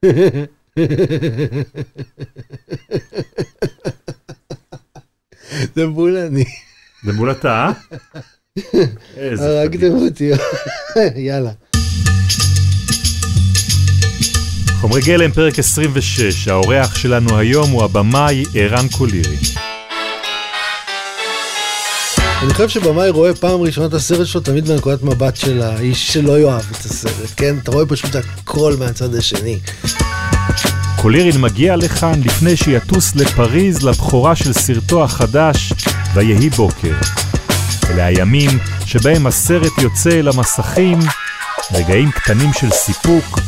זה בול אני. זה בול אתה, הרגתם אותי, יאללה. חומרי גלם, פרק 26. האורח שלנו היום הוא הבמאי ערן קולירי. אני חושב שבמאי רואה פעם ראשונה את הסרט שלו תמיד מנקודת מבט של האיש שלא יאהב את הסרט, כן? אתה רואה פשוט הכל מהצד השני. קולירין מגיע לכאן לפני שיטוס לפריז לבכורה של סרטו החדש, ויהי בוקר. אלה הימים שבהם הסרט יוצא אל המסכים, רגעים קטנים של סיפוק,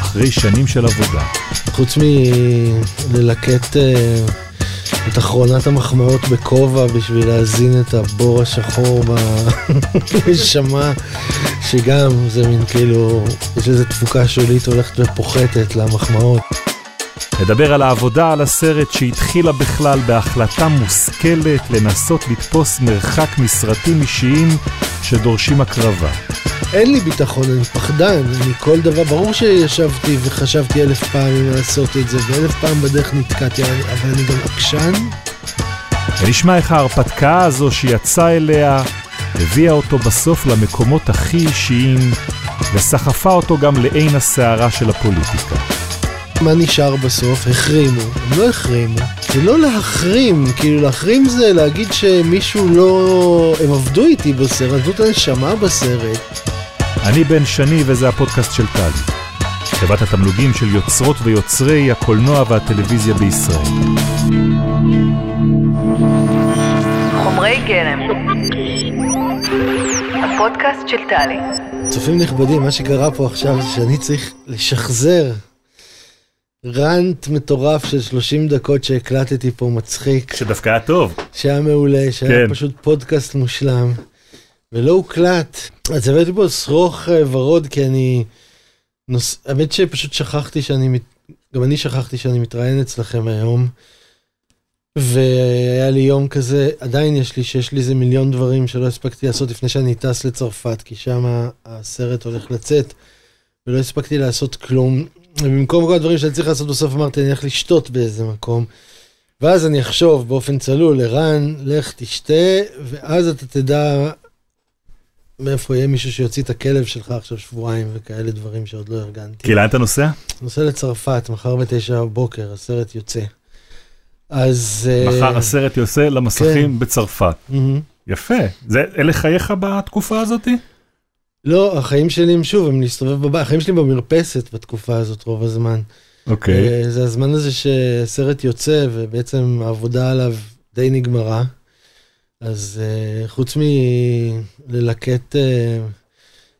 אחרי שנים של עבודה. חוץ מללקט אה, את אחרונת המחמאות בכובע בשביל להזין את הבור השחור בנשמה, שגם זה מין כאילו, יש איזו תפוקה שולית הולכת ופוחתת למחמאות. נדבר על העבודה על הסרט שהתחילה בכלל בהחלטה מושכלת לנסות לתפוס מרחק מסרטים אישיים שדורשים הקרבה. אין לי ביטחון, אני פחדן, אני כל דבר, ברור שישבתי וחשבתי אלף פעמים לעשות את זה, ואלף פעם בדרך נתקעתי, אבל אני גם עקשן. ונשמע איך ההרפתקה הזו שיצא אליה, הביאה אותו בסוף למקומות הכי אישיים, וסחפה אותו גם לעין הסערה של הפוליטיקה. מה נשאר בסוף? החרימו. הם לא החרימו. זה לא להחרים, כאילו להחרים זה להגיד שמישהו לא... הם עבדו איתי בסרט, עבדו את הנשמה בסרט. אני בן שני וזה הפודקאסט של טלי. חברת התמלוגים של יוצרות ויוצרי הקולנוע והטלוויזיה בישראל. חומרי גלם הפודקאסט של טלי. צופים נכבדים, מה שקרה פה עכשיו זה שאני צריך לשחזר רנט מטורף של 30 דקות שהקלטתי פה מצחיק. שדווקא היה טוב. שהיה מעולה, שהיה כן. פשוט פודקאסט מושלם. ולא הוקלט. אז הבאתי פה שרוך אה, ורוד כי אני... נוס... האמת שפשוט שכחתי שאני... גם אני שכחתי שאני מתראיין אצלכם היום. והיה לי יום כזה, עדיין יש לי, שיש לי איזה מיליון דברים שלא הספקתי לעשות לפני שאני טס לצרפת, כי שם הסרט הולך לצאת, ולא הספקתי לעשות כלום. ובמקום כל הדברים שאני צריך לעשות בסוף אמרתי, אני הולך לשתות באיזה מקום. ואז אני אחשוב באופן צלול, ערן, לך תשתה, ואז אתה תדע מאיפה יהיה מישהו שיוציא את הכלב שלך עכשיו שבועיים וכאלה דברים שעוד לא ארגנתי. כי לאן אתה נוסע? נוסע לצרפת, מחר בתשע בבוקר, הסרט יוצא. אז... אה, מחר הסרט יוצא למסכים כן. בצרפת. Mm-hmm. יפה. זה, אלה חייך בתקופה הזאתי? לא, החיים שלי הם שוב, הם להסתובב בבית, החיים שלי במרפסת בתקופה הזאת רוב הזמן. אוקיי. Okay. אה, זה הזמן הזה שסרט יוצא ובעצם העבודה עליו די נגמרה. אז uh, חוץ מללקט uh,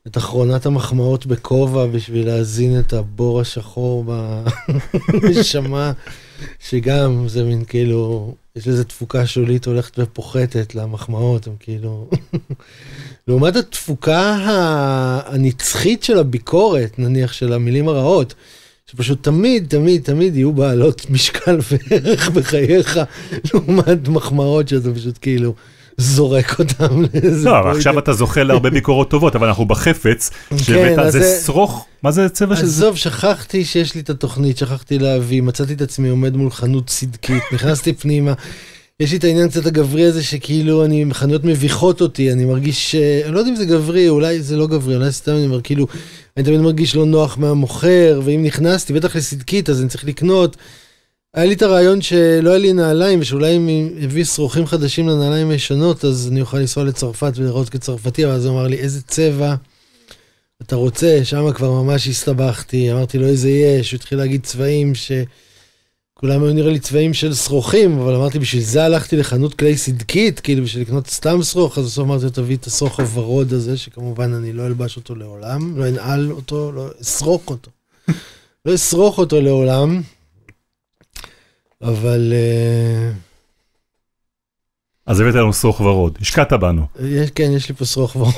את אחרונת המחמאות בכובע בשביל להזין את הבור השחור בנשמה, שגם זה מין כאילו, יש איזו תפוקה שולית הולכת ופוחתת למחמאות, הם כאילו... לעומת התפוקה הנצחית של הביקורת, נניח של המילים הרעות, שפשוט תמיד, תמיד, תמיד יהיו בעלות משקל וערך בחייך, לעומת מחמאות שאתה פשוט כאילו זורק אותם לאיזה... לא, אבל עכשיו אתה זוכה להרבה ביקורות טובות, אבל אנחנו בחפץ, כן, זה שרוך, מה זה צבע של זה? עזוב, שכחתי שיש לי את התוכנית, שכחתי להביא, מצאתי את עצמי עומד מול חנות צדקית, נכנסתי פנימה. יש לי את העניין קצת הגברי הזה שכאילו אני, חנויות מביכות אותי, אני מרגיש, אני לא יודע אם זה גברי, אולי זה לא גברי, אולי סתם אני אומר, כאילו, אני תמיד מרגיש לא נוח מהמוכר, ואם נכנסתי, בטח לסדקית, אז אני צריך לקנות. היה לי את הרעיון שלא היה לי נעליים, ושאולי אם יביא שרוכים חדשים לנעליים הישנות, אז אני אוכל לנסוע לצרפת ולראות כצרפתי, אבל אז הוא אמר לי, איזה צבע אתה רוצה? שם כבר ממש הסתבכתי, אמרתי לו איזה יש, הוא התחיל להגיד צבעים ש... כולם היו נראה לי צבעים של שרוכים, אבל אמרתי, בשביל זה הלכתי לחנות כלי סדקית, כאילו בשביל לקנות סתם שרוך, אז בסוף אמרתי לו, תביא את השרוך הוורוד הזה, שכמובן אני לא אלבש אותו לעולם, לא אנעל אותו, לא אסרוק אותו. לא אסרוך אותו לעולם, אבל... Uh... אז הבאת לנו שרוך ורוד, השקעת בנו. יש, כן, יש לי פה שרוך ורוד.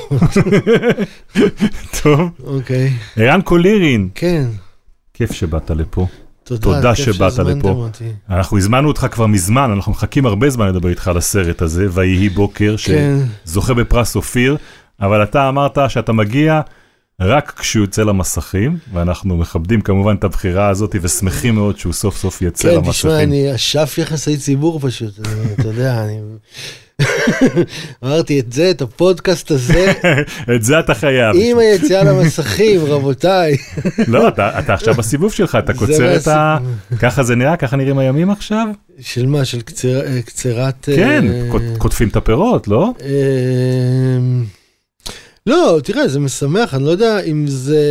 טוב. אוקיי. ערן קולירין. כן. כיף שבאת לפה. תודה, תודה שבאת לפה. אותי. אנחנו הזמנו אותך כבר מזמן, אנחנו מחכים הרבה זמן לדבר איתך על הסרט הזה, ויהי בוקר, כן. שזוכה בפרס אופיר, אבל אתה אמרת שאתה מגיע רק כשהוא יוצא למסכים, ואנחנו מכבדים כמובן את הבחירה הזאת ושמחים מאוד שהוא סוף סוף יצא כן, למסכים. תשמע, אני אשף יחסי ציבור פשוט, אני- אתה יודע, אני... אמרתי את זה, את הפודקאסט הזה, את זה אתה חייב. עם היציאה למסכים, רבותיי. לא, אתה אתה עכשיו בסיבוב שלך, אתה קוצר את ה... ככה זה נראה, ככה נראים הימים עכשיו? של מה, של אה, קצירת... כן, אה, קוט- קוטפים את הפירות, לא? אמ, לא, תראה, זה משמח, אני לא יודע אם זה,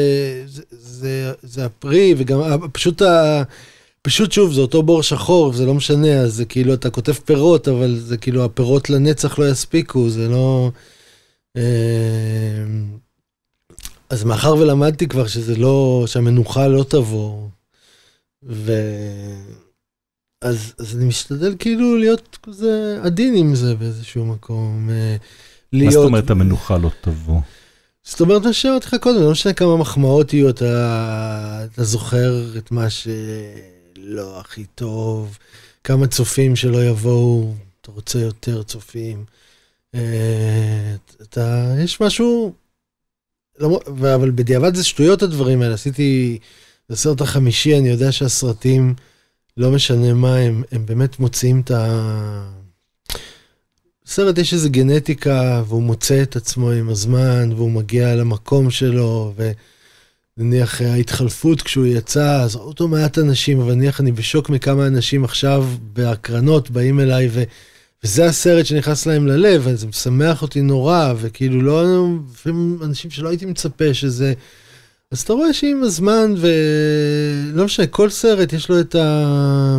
זה, זה, זה הפרי, וגם ה- פשוט, ה, פשוט שוב, זה אותו בור שחור, זה לא משנה, אז זה כאילו, אתה כותב פירות, אבל זה כאילו, הפירות לנצח לא יספיקו, זה לא... אמ, אז מאחר ולמדתי כבר שזה לא, שהמנוחה לא תבוא, ו... אז, אז אני משתדל כאילו להיות כזה עדין עם זה באיזשהו מקום. אה, מה זאת אומרת המנוחה לא תבוא? זאת אומרת, מה שאמרתי לך קודם, לא משנה כמה מחמאות יהיו, אתה, אתה זוכר את מה שלא הכי טוב, כמה צופים שלא יבואו, אתה רוצה יותר צופים. אה, אתה, יש משהו, אבל בדיעבד זה שטויות הדברים האלה, עשיתי, בסרט החמישי, אני יודע שהסרטים, לא משנה מה הם, הם באמת מוציאים את ה... בסרט יש איזו גנטיקה, והוא מוצא את עצמו עם הזמן, והוא מגיע למקום שלו, ונניח ההתחלפות כשהוא יצא, אז אותו מעט אנשים, אבל נניח אני בשוק מכמה אנשים עכשיו בהקרנות באים אליי, ו... וזה הסרט שנכנס להם ללב, וזה משמח אותי נורא, וכאילו לא, לפעמים אנשים שלא הייתי מצפה שזה... אז אתה רואה שעם הזמן, ולא משנה, כל סרט יש לו את ה...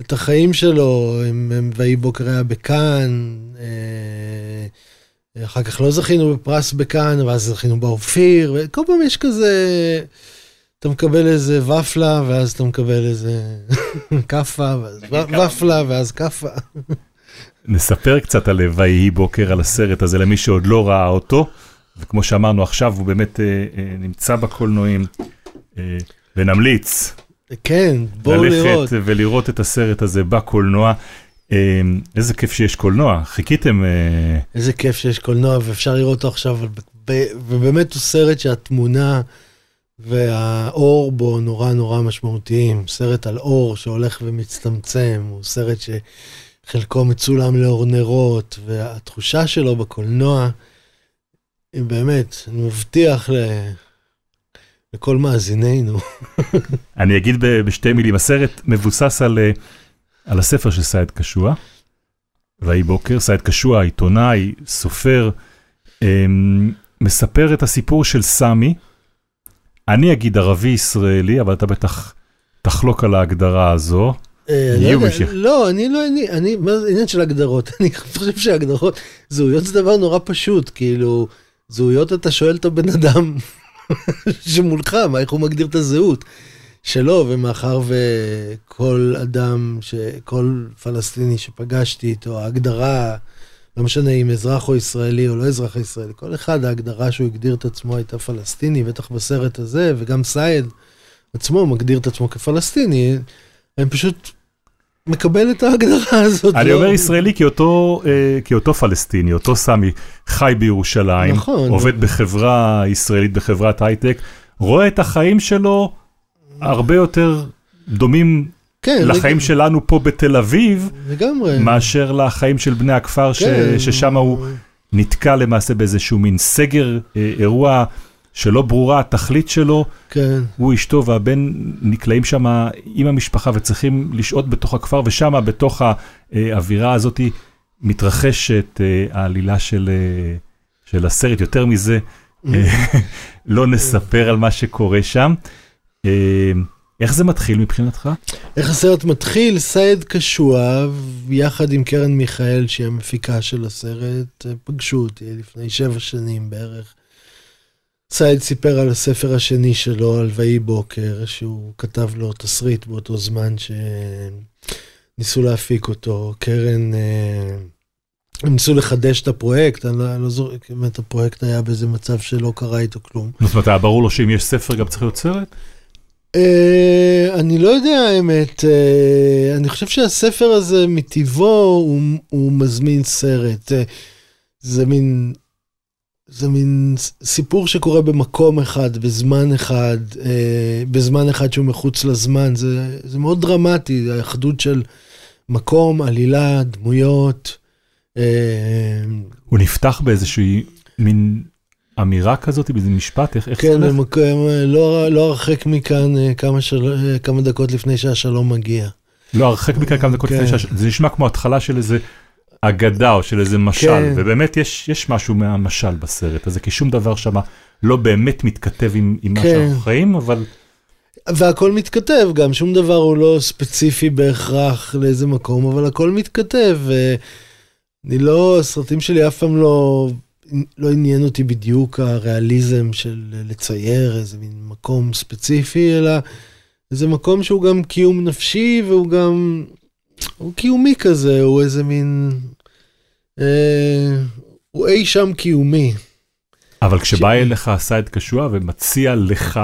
את החיים שלו, עם עם ויהי בוקר היה בכאן, אה, אחר כך לא זכינו בפרס בכאן, ואז זכינו באופיר, וכל פעם יש כזה, אתה מקבל איזה ופלה, ואז אתה מקבל איזה כאפה, ואז ופלה, ואז כאפה. נספר קצת על ויהי בוקר, על הסרט הזה, למי שעוד לא ראה אותו, וכמו שאמרנו עכשיו, הוא באמת אה, אה, נמצא בקולנועים, אה, ונמליץ כן, בואו לראות. ללכת ולראות את הסרט הזה בקולנוע. אה, איזה כיף שיש קולנוע, חיכיתם, אה, איזה כיף שיש קולנוע, ואפשר לראות אותו עכשיו, ובאמת הוא סרט שהתמונה והאור בו נורא נורא משמעותיים. סרט על אור שהולך ומצטמצם, הוא סרט שחלקו מצולם לאור נרות, והתחושה שלו בקולנוע, היא באמת, אני מבטיח. לכל מאזיננו. אני אגיד בשתי מילים, הסרט מבוסס על, אה, על הספר של סייד קשוע, ויהי בוקר, סייד קשוע, עיתונאי, סופר, אה, מספר את הסיפור של סמי, אני אגיד ערבי ישראלי, אבל אתה בטח תחלוק על ההגדרה הזו. אה, לא יהיו. לא, אני לא, אני, אני, מה זה עניין של הגדרות? אני חושב שהגדרות, זהויות זה דבר נורא פשוט, כאילו, זהויות אתה שואל את הבן אדם שמולך, מה, איך הוא מגדיר את הזהות? שלו, ומאחר וכל אדם, כל פלסטיני שפגשתי איתו, ההגדרה, לא משנה אם אזרח או ישראלי או לא אזרח ישראלי, כל אחד ההגדרה שהוא הגדיר את עצמו הייתה פלסטיני, בטח בסרט הזה, וגם סייד עצמו מגדיר את עצמו כפלסטיני, אני פשוט מקבל את ההגדרה הזאת. אני לא- אומר ישראלי כי אותו, אה, כי אותו פלסטיני, אותו סמי, חי בירושלים, נכון. עובד בחברה ישראלית, בחברת הייטק, רואה את החיים שלו הרבה יותר דומים כן, לחיים לג- שלנו פה בתל אביב, לגמרי. מאשר לחיים של בני הכפר, ש- כן. ששם הוא נתקע למעשה באיזשהו מין סגר, אה, אירוע שלא ברורה התכלית שלו, כן, הוא אשתו והבן נקלעים שם עם המשפחה וצריכים לשהות בתוך הכפר, ושם בתוך האווירה הזאת מתרחשת אה, העלילה של, אה, של הסרט. יותר מזה, אה, לא נספר על מה שקורה שם. איך זה מתחיל מבחינתך? איך הסרט מתחיל? סייד קשוע, יחד עם קרן מיכאל, שהיא המפיקה של הסרט, פגשו אותי לפני שבע שנים בערך. סייד סיפר על הספר השני שלו, על ויהי בוקר, שהוא כתב לו תסריט באותו זמן שניסו להפיק אותו. קרן, אה, הם ניסו לחדש את הפרויקט, אני לא, לא זוכר, באמת הפרויקט היה באיזה מצב שלא קרה איתו כלום. זאת אומרת, היה ברור לו שאם יש ספר גם צריך להיות סרט? אה, אני לא יודע האמת, אה, אני חושב שהספר הזה מטבעו הוא, הוא מזמין סרט. אה, זה מין זה מין סיפור שקורה במקום אחד, בזמן אחד, אה, בזמן אחד שהוא מחוץ לזמן, זה, זה מאוד דרמטי, האחדות של מקום, עלילה, דמויות. אה, הוא נפתח באיזושהי מין אמירה כזאת, באיזה משפט, איך, איך כן, זה הולך? במקום, לא, לא הרחק מכאן אה, כמה, של, אה, כמה דקות לפני שהשלום מגיע. לא, הרחק מכאן כמה דקות כן. לפני שהש... זה נשמע כמו התחלה של איזה אגדה או של איזה משל, כן. ובאמת יש, יש משהו מהמשל בסרט הזה, כי שום דבר שם לא באמת מתכתב עם, עם מה כן. שאנחנו חיים, אבל והכל מתכתב גם, שום דבר הוא לא ספציפי בהכרח לאיזה מקום, אבל הכל מתכתב. אני לא, הסרטים שלי אף פעם לא, לא עניין אותי בדיוק הריאליזם של לצייר איזה מין מקום ספציפי, אלא איזה מקום שהוא גם קיום נפשי והוא גם, הוא קיומי כזה, הוא איזה מין, אה, הוא אי שם קיומי. אבל כשבא ש- אליך סייד קשוע ומציע לך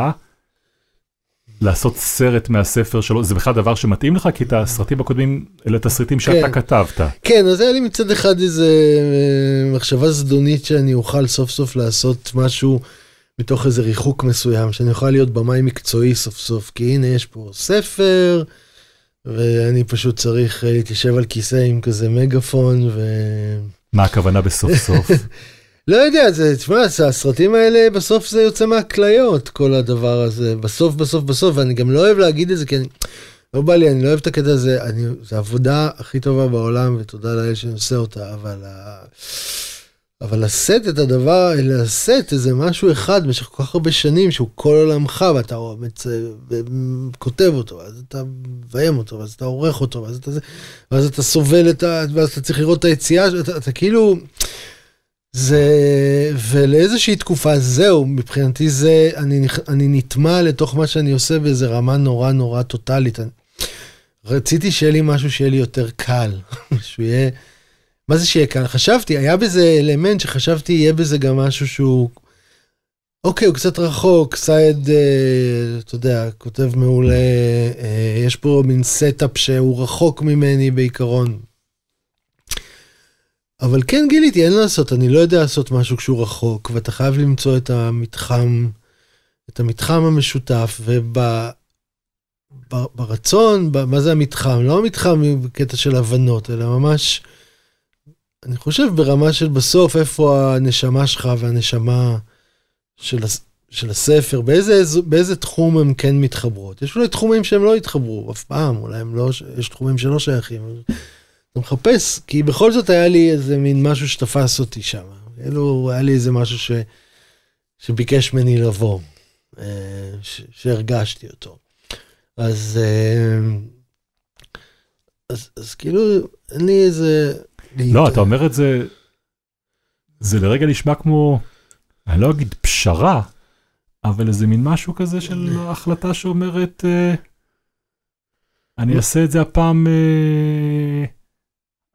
לעשות סרט מהספר שלו, זה בכלל דבר שמתאים לך? כי את הסרטים הקודמים, אלה תסריטים שאתה כן. כתבת. כן, אז היה לי מצד אחד איזה אה, מחשבה זדונית שאני אוכל סוף סוף לעשות משהו מתוך איזה ריחוק מסוים, שאני אוכל להיות במאי מקצועי סוף סוף, כי הנה יש פה ספר, ואני פשוט צריך אה, להתיישב על כיסא עם כזה מגאפון, ו... מה הכוונה בסוף סוף? לא יודע, זה, תשמע, הסרטים האלה בסוף זה יוצא מהכליות, כל הדבר הזה, בסוף בסוף בסוף, ואני גם לא אוהב להגיד את זה, כי אני, לא בא לי, אני לא אוהב את הקטע הזה, אני, זה העבודה הכי טובה בעולם, ותודה לאל שאני עושה אותה, אבל, אבל לשאת את הדבר, לשאת איזה משהו אחד במשך כל כך הרבה שנים, שהוא כל עולמך, ואתה מצ... כותב אותו, אז אתה מביים אותו, ואז אתה עורך אותו, ואז אתה, ואז אתה סובל את ה... ואז אתה צריך לראות את היציאה, אתה, אתה כאילו... זה, ולאיזושהי תקופה, זהו, מבחינתי זה, אני, אני נטמע לתוך מה שאני עושה באיזה רמה נורא נורא טוטאלית. רציתי שיהיה לי משהו שיהיה לי יותר קל, שהוא יהיה, מה זה שיהיה קל? חשבתי, היה בזה אלמנט שחשבתי יהיה בזה גם משהו שהוא, אוקיי, הוא קצת רחוק, סייד, אה, אתה יודע, כותב מעולה, אה, יש פה מין setup שהוא רחוק ממני בעיקרון. אבל כן גיליתי, אין לעשות, אני לא יודע לעשות משהו כשהוא רחוק, ואתה חייב למצוא את המתחם, את המתחם המשותף, וברצון, מה זה המתחם? לא המתחם בקטע של הבנות, אלא ממש, אני חושב ברמה של בסוף, איפה הנשמה שלך והנשמה של, של הספר, באיזה, באיזה תחום הם כן מתחברות. יש אולי תחומים שהם לא התחברו אף פעם, אולי הם לא, יש תחומים שלא שייכים. אתה מחפש, כי בכל זאת היה לי איזה מין משהו שתפס אותי שם. כאילו, היה לי איזה משהו ש... שביקש ממני לבוא, אה, ש... שהרגשתי אותו. אז, אה, אז, אז כאילו, אין לי איזה... לא, אתה אומר את זה, זה לרגע נשמע כמו, אני לא אגיד פשרה, אבל איזה מין משהו כזה של החלטה שאומרת, אה, אני אעשה את זה הפעם אה,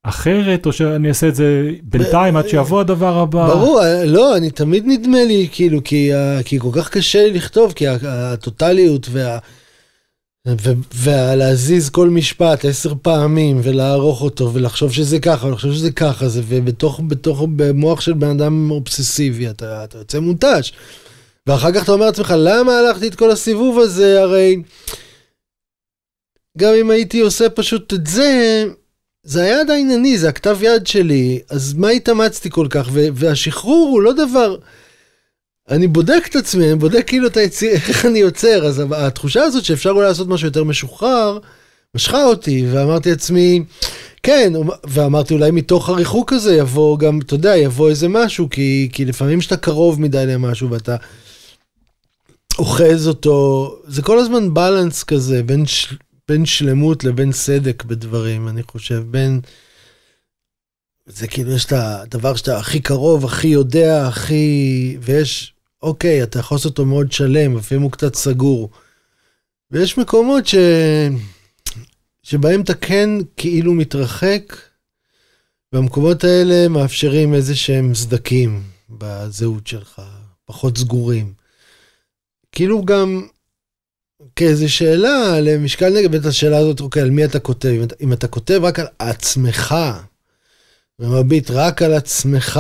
אחרת, או שאני אעשה את זה בינתיים עד שיבוא הדבר הבא. ברור, אה, לא, אני תמיד נדמה לי, כאילו, כי, כל כך קשה לי לכתוב, כי הטוטליות וה... ולהזיז כל משפט עשר פעמים ולערוך אותו ולחשוב שזה ככה ולחשוב שזה ככה זה ובתוך בתוך במוח של בן אדם אובססיבי אתה, אתה יוצא מותש. ואחר כך אתה אומר לעצמך למה הלכתי את כל הסיבוב הזה הרי גם אם הייתי עושה פשוט את זה זה היה עדיין אני זה הכתב יד שלי אז מה התאמצתי כל כך והשחרור הוא לא דבר. אני בודק את עצמי, אני בודק כאילו את היציר, איך אני יוצר, אז התחושה הזאת שאפשר אולי לעשות משהו יותר משוחרר, משכה אותי, ואמרתי לעצמי, כן, ואמרתי אולי מתוך הריחוק הזה יבוא גם, אתה יודע, יבוא איזה משהו, כי, כי לפעמים שאתה קרוב מדי למשהו ואתה אוחז אותו, זה כל הזמן בלנס כזה, בין, של, בין שלמות לבין סדק בדברים, אני חושב, בין... זה כאילו יש את הדבר שאתה הכי קרוב, הכי יודע, הכי... ויש, אוקיי, אתה יכול לעשות אותו מאוד שלם, לפעמים הוא קצת סגור. ויש מקומות ש... שבהם אתה כן כאילו מתרחק, והמקומות האלה מאפשרים איזה שהם סדקים בזהות שלך, פחות סגורים. כאילו גם כאיזה שאלה למשקל נגד, את השאלה הזאת, אוקיי, על מי אתה כותב? אם אתה, אם אתה כותב רק על עצמך, ומביט רק על עצמך,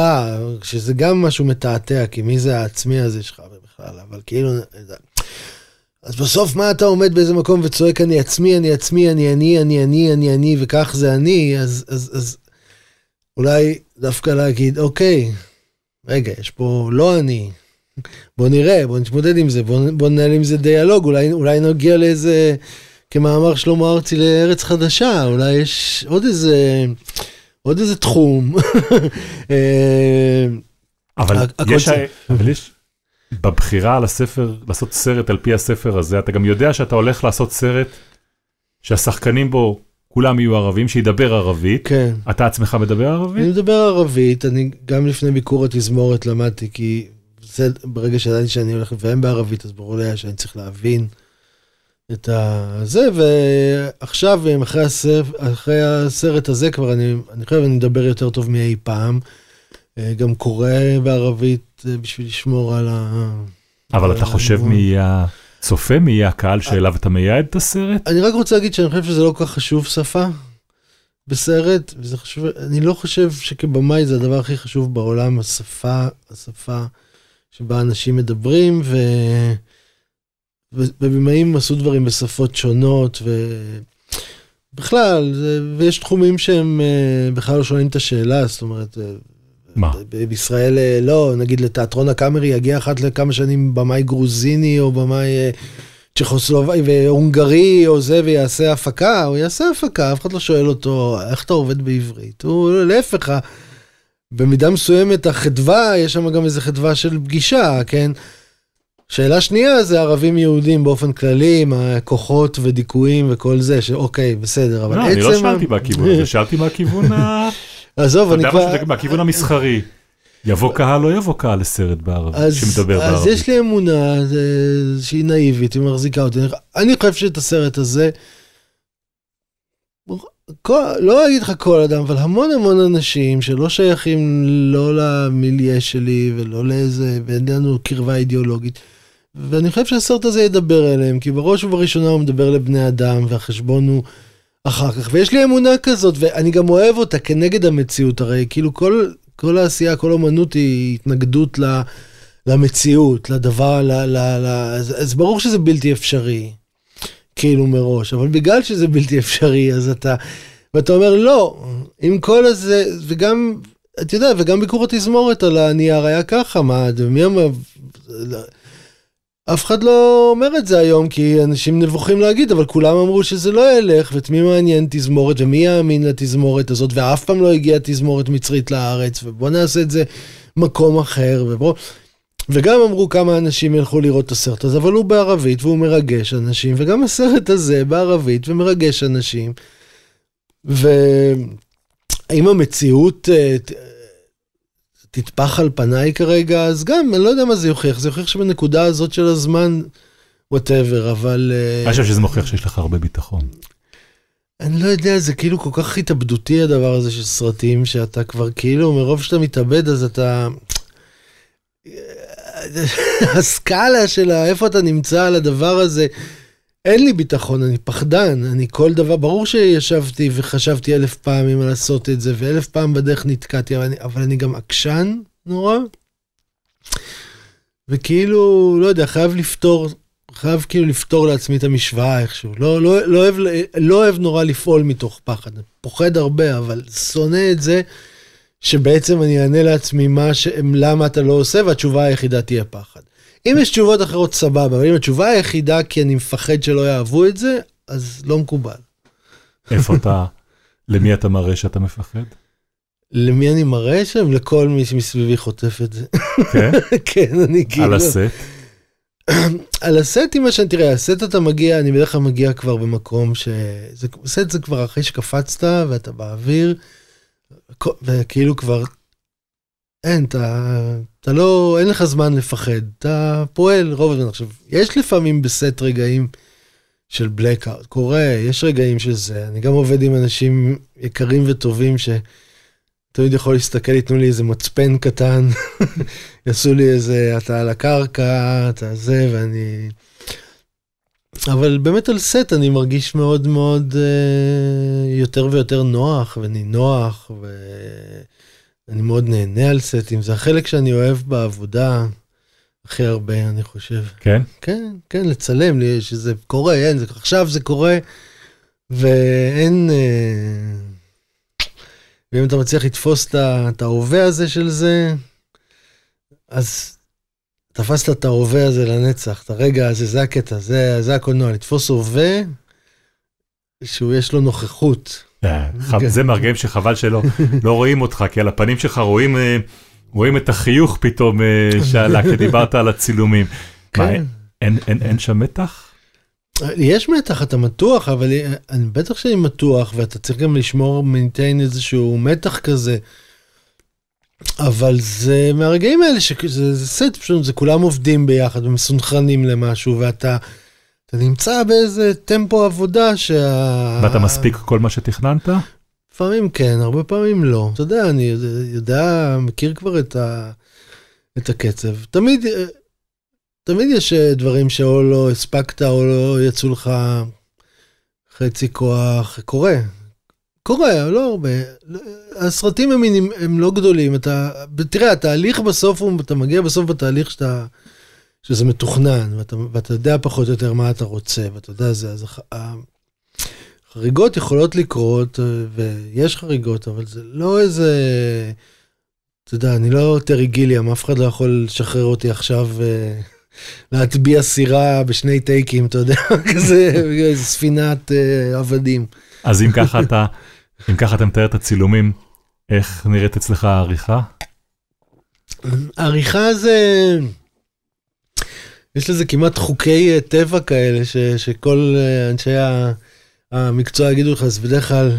שזה גם משהו מתעתע, כי מי זה העצמי הזה שלך בכלל, אבל כאילו... אז בסוף מה אתה עומד באיזה מקום וצועק אני עצמי, אני עצמי, אני אני, אני אני, אני אני, וכך זה אני, אז, אז, אז אולי דווקא להגיד, אוקיי, רגע, יש פה לא אני, בוא נראה, בוא נתמודד עם זה, בוא, בוא ננהל עם זה דיאלוג, אולי, אולי נגיע לאיזה, כמאמר שלמה ארצי לארץ חדשה, אולי יש עוד איזה, עוד איזה תחום. אה, אבל יש, אבל יש, בבחירה על הספר, לעשות סרט על פי הספר הזה, אתה גם יודע שאתה הולך לעשות סרט שהשחקנים בו כולם יהיו ערבים, שידבר ערבית. כן. אתה עצמך מדבר אני ערבית? מדבר ערבית, אני גם לפני ביקור התזמורת למדתי, כי זה ברגע שידעתי שאני הולך לביים בערבית, אז ברור לי שאני צריך להבין את הזה, ועכשיו, אחרי הסרט, אחרי הסרט הזה כבר, אני, אני חושב אני מדבר יותר טוב מאי פעם. אה, גם קורא בערבית אה, בשביל לשמור על ה... אבל אתה חושב. מי יהיה הצופה, מי יהיה הקהל שאליו אתה מייעד את הסרט? אני רק רוצה להגיד שאני חושב שזה לא כל כך חשוב שפה בסרט, וזה חשוב, אני לא חושב שכבמאי זה הדבר הכי חשוב בעולם, השפה, השפה שבה אנשים מדברים, ו... ובמאים עשו דברים בשפות שונות, ובכלל, זה... ויש תחומים שהם אה, בכלל לא שואלים את השאלה, זאת אומרת, אה, מה? בישראל אה, לא, נגיד לתיאטרון הקאמרי יגיע אחת לכמה שנים במאי גרוזיני או במאי צ'כוסלובאי והונגרי או זה ויעשה הפקה, הוא יעשה הפקה, אף אחד לא שואל אותו איך אתה עובד בעברית, הוא להפך, במידה מסוימת החדווה, יש שם גם איזה חדווה של פגישה, כן? שאלה שנייה זה ערבים יהודים באופן כללי, עם הכוחות ודיכויים וכל זה, שאוקיי, בסדר, אבל לא, עצם... אני לא שאלתי מהכיוון הזה, שאלתי מהכיוון ה... עזוב, אני כבר... מהכיוון המסחרי. יבוא קהל, לא יבוא קהל לסרט בערבית, אז, שמדבר אז בערבית. יש לי אמונה שהיא נאיבית, היא מחזיקה אותי. אני חושב שאת הסרט הזה, כל, לא אגיד לך כל אדם, אבל המון המון אנשים שלא שייכים לא למיליה שלי ולא לאיזה, ואין לנו קרבה אידיאולוגית. ואני חושב שהסרט הזה ידבר אליהם, כי בראש ובראשונה הוא מדבר לבני אדם, והחשבון הוא אחר כך. ויש לי אמונה כזאת, ואני גם אוהב אותה כנגד המציאות, הרי כאילו כל, כל העשייה, כל אומנות היא התנגדות ל, למציאות, לדבר, ל, ל, ל, אז, אז ברור שזה בלתי אפשרי, כאילו מראש, אבל בגלל שזה בלתי אפשרי, אז אתה, ואתה אומר לא, עם כל הזה, וגם, אתה יודע, וגם ביקור התזמורת על הנייר היה ככה, מה, מי אמר, אף אחד לא אומר את זה היום, כי אנשים נבוכים להגיד, אבל כולם אמרו שזה לא ילך, ואת מי מעניין תזמורת, ומי יאמין לתזמורת הזאת, ואף פעם לא הגיעה תזמורת מצרית לארץ, ובוא נעשה את זה מקום אחר, ובוא... וגם אמרו כמה אנשים ילכו לראות את הסרט הזה, אבל הוא בערבית והוא מרגש אנשים, וגם הסרט הזה בערבית ומרגש אנשים. ואם המציאות אה, תטפח על פניי כרגע, אז גם, אני לא יודע מה זה יוכיח, זה יוכיח שבנקודה הזאת של הזמן, וואטאבר, אבל... אה, אני חושב שזה מוכיח שיש לך הרבה ביטחון. אני לא יודע, זה כאילו כל כך התאבדותי הדבר הזה של סרטים, שאתה כבר כאילו, מרוב שאתה מתאבד אז אתה... הסקאלה של איפה אתה נמצא על הדבר הזה, אין לי ביטחון, אני פחדן, אני כל דבר, ברור שישבתי וחשבתי אלף פעמים לעשות את זה, ואלף פעם בדרך נתקעתי, אבל אני, אבל אני גם עקשן נורא, וכאילו, לא יודע, חייב לפתור, חייב כאילו לפתור לעצמי את המשוואה איכשהו. לא, לא, לא, אוהב, לא אוהב נורא לפעול מתוך פחד, פוחד הרבה, אבל שונא את זה שבעצם אני אענה לעצמי מה ש... למה אתה לא עושה, והתשובה היחידה תהיה פחד. אם יש תשובות אחרות סבבה, אבל אם התשובה היחידה כי אני מפחד שלא יאהבו את זה, אז לא מקובל. איפה אתה, למי אתה מראה שאתה מפחד? למי אני מראה שם? לכל מי שמסביבי חוטף את זה. כן? כן, אני כאילו... על הסט? על הסטים, מה שאני, תראה, הסט אתה מגיע, אני בדרך כלל מגיע כבר במקום ש... זה, סט זה כבר אחרי שקפצת ואתה באוויר, וכאילו כבר, אין, אתה, אתה לא, אין לך זמן לפחד, אתה פועל רוב הזמן. עכשיו, יש לפעמים בסט רגעים של blackout, קורה, יש רגעים של זה, אני גם עובד עם אנשים יקרים וטובים ש... תמיד יכול להסתכל, ייתנו לי איזה מצפן קטן, יעשו לי איזה, אתה על הקרקע, אתה זה, ואני... אבל באמת על סט אני מרגיש מאוד מאוד אה, יותר ויותר נוח ונינוח ואני מאוד נהנה על סטים זה החלק שאני אוהב בעבודה הכי הרבה אני חושב. כן? כן, כן, לצלם לי שזה קורה, אין, זה, עכשיו זה קורה ואין... אה, ואם אתה מצליח לתפוס את ההווה הזה של זה, אז תפסת את ההווה הזה לנצח, את הרגע הזה, זה הקטע, זה, זה הקולנוע, לתפוס הווה שהוא יש לו נוכחות. אה. זה מהרגעים שחבל שלא לא רואים אותך, כי על הפנים שלך רואים אה, רואים את החיוך פתאום אה, שעלה, כי דיברת על הצילומים. מה, כן. אין- אין- אין- אין שם מתח? יש מתח, אתה מתוח, אבל אני בטח שאני מתוח, ואתה צריך גם לשמור, מינטיין איזשהו מתח כזה. אבל זה מהרגעים האלה שזה זה סט, פשוט זה כולם עובדים ביחד ומסונכרנים למשהו, ואתה אתה נמצא באיזה טמפו עבודה שה... ואתה מספיק כל מה שתכננת? לפעמים כן, הרבה פעמים לא. אתה יודע, אני יודע, יודע מכיר כבר את, ה, את הקצב. תמיד, תמיד יש אה, דברים שאו לא הספקת או לא יצאו לך חצי כוח. קורה. קורה, לא הרבה. הסרטים הם, הם לא גדולים. אתה, תראה, התהליך בסוף, אתה מגיע בסוף בתהליך שאתה, שזה מתוכנן, ואתה, ואתה יודע פחות או יותר מה אתה רוצה, ואתה יודע זה, אז הח- ה- חריגות יכולות לקרות, אה, ויש חריגות, אבל זה לא איזה... אתה יודע, אני לא טרי גיליאם, אף אחד לא יכול לשחרר אותי עכשיו אה, להטביע סירה בשני טייקים, אתה יודע, כזה ספינת אה, עבדים. אז אם ככה אתה, אם ככה אתה מתאר את הצילומים, איך נראית אצלך העריכה? העריכה זה... יש לזה כמעט חוקי אה, טבע כאלה, ש, שכל אה, אנשי המקצוע יגידו לך, אז בדרך כלל,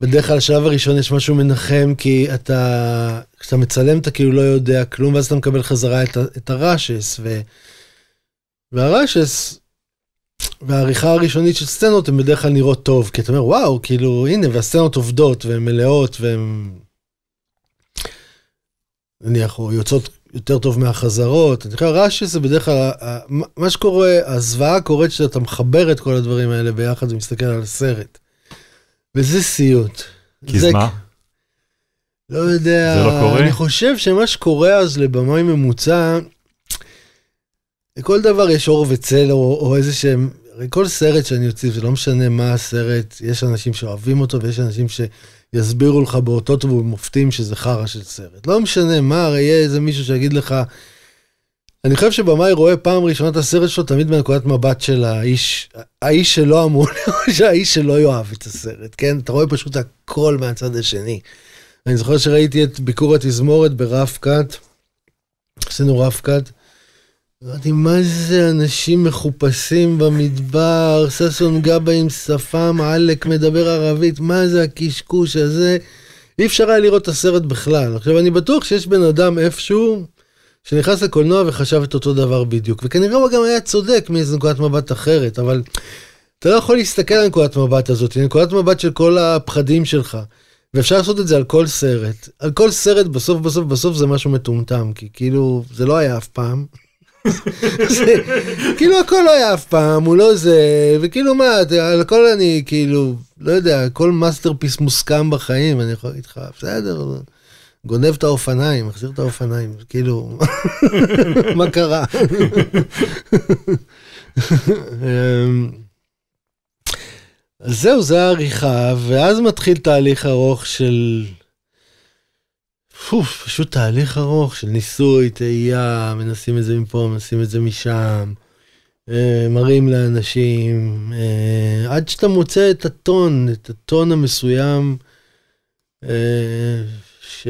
בדרך כלל השלב הראשון יש משהו מנחם, כי אתה, כשאתה מצלם אתה כאילו לא יודע כלום, ואז אתה מקבל חזרה את, את הרשס, ו, והרשס, והעריכה הראשונית של סצנות הן בדרך כלל נראות טוב, כי אתה אומר, וואו, כאילו, הנה, והסצנות עובדות, והן מלאות, והן... נניח, או יוצאות יותר טוב מהחזרות. אני חושב, רש"י זה בדרך כלל, מה- שקורה, הזוועה קורית שאתה מחבר את כל הדברים האלה ביחד ומסתכל על הסרט. וזה סיוט. כי זה- מה? לא יודע, זה לא קורה? אני חושב שמה שקורה אז לבמאי ממוצע, לכל דבר יש אור וצל או, או איזה שהם, הרי כל סרט שאני אוציא, זה לא משנה מה הסרט, יש אנשים שאוהבים אותו ויש אנשים שיסבירו לך באותות ובמופתים שזה חרא של סרט. לא משנה מה, הרי יהיה איזה מישהו שיגיד לך, אני חושב שבמאי רואה פעם ראשונה את הסרט שלו תמיד מנקודת מבט של האיש, האיש שלא אמור, האיש שלא יאהב את הסרט, כן? אתה רואה פשוט הכל מהצד השני. אני זוכר שראיתי את ביקור התזמורת ברף קאט, עשינו רף קאט. אמרתי, מה זה אנשים מחופשים במדבר, ששון גבא עם שפם, עלק מדבר ערבית, מה זה הקשקוש הזה? אי אפשר היה לראות את הסרט בכלל. עכשיו, אני בטוח שיש בן אדם איפשהו שנכנס לקולנוע וחשב את אותו דבר בדיוק, וכנראה הוא גם היה צודק מאיזו נקודת מבט אחרת, אבל אתה לא יכול להסתכל על נקודת מבט הזאת, היא נקודת מבט של כל הפחדים שלך. ואפשר לעשות את זה על כל סרט. על כל סרט בסוף בסוף בסוף זה משהו מטומטם, כי כאילו זה לא היה אף פעם. כאילו הכל לא היה אף פעם, הוא לא זה, וכאילו מה, על הכל אני כאילו, לא יודע, כל masterpiece מוסכם בחיים, אני יכול להגיד לך, בסדר, גונב את האופניים, מחזיר את האופניים, כאילו, מה קרה? אמ, אז זהו, זה העריכה, ואז מתחיל תהליך ארוך של... פוף, פשוט תהליך ארוך של ניסוי, תהייה, מנסים את זה מפה, מנסים את זה משם, אה, מראים לאנשים, אה, עד שאתה מוצא את הטון, את הטון המסוים, אה, ש...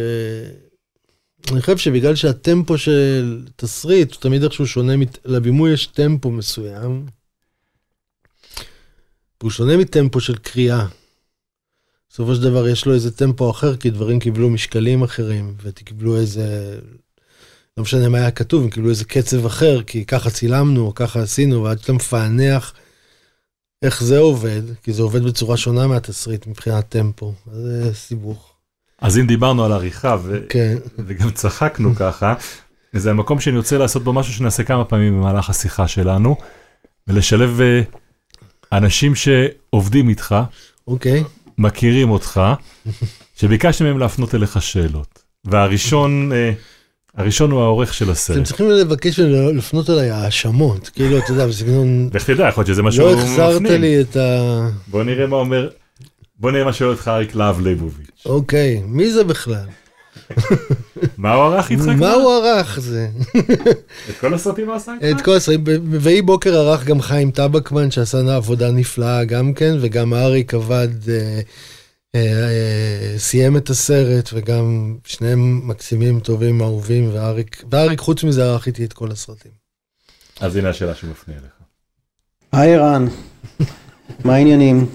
אני חושב שבגלל שהטמפו של תסריט הוא תמיד איכשהו שונה, מת- לבימוי יש טמפו מסוים. והוא שונה מטמפו של קריאה. בסופו של דבר יש לו איזה טמפו אחר, כי דברים קיבלו משקלים אחרים, וקיבלו איזה... לא משנה מה היה כתוב, הם קיבלו איזה קצב אחר, כי ככה צילמנו, או ככה עשינו, ועד שאתה מפענח איך זה עובד, כי זה עובד בצורה שונה מהתסריט מבחינת טמפו. זה סיבוך. אז אם דיברנו על עריכה ו- כן. וגם צחקנו ככה, זה המקום שאני רוצה לעשות בו משהו שנעשה כמה פעמים במהלך השיחה שלנו. ולשלב אה, אנשים שעובדים איתך, אוקיי. מכירים אותך, שביקשתי מהם להפנות אליך שאלות. והראשון, אה, הראשון הוא העורך של אתם הסרט. צריכים לבקש ולפנות אליי האשמות, כאילו, אתה יודע, בסגנון, לך תדע, יכול להיות שזה מה שהוא לא החזרת מפנים. לי את ה... בוא נראה מה אומר, בוא נראה מה שואל אותך אריק להב ליבוביץ'. אוקיי, מי זה בכלל? מה הוא ערך איתך מה? הוא ערך זה? את כל הסרטים הוא עשה את? כל הסרטים, ויהי בוקר ערך גם חיים טבקמן שעשה עבודה נפלאה גם כן, וגם אריק עבד, אה, אה, אה, סיים את הסרט, וגם שניהם מקסימים, טובים, אהובים, ואריק, ואריק חוץ מזה ערך איתי את כל הסרטים. אז הנה השאלה שהוא מפנה אליך. היי ערן, מה העניינים?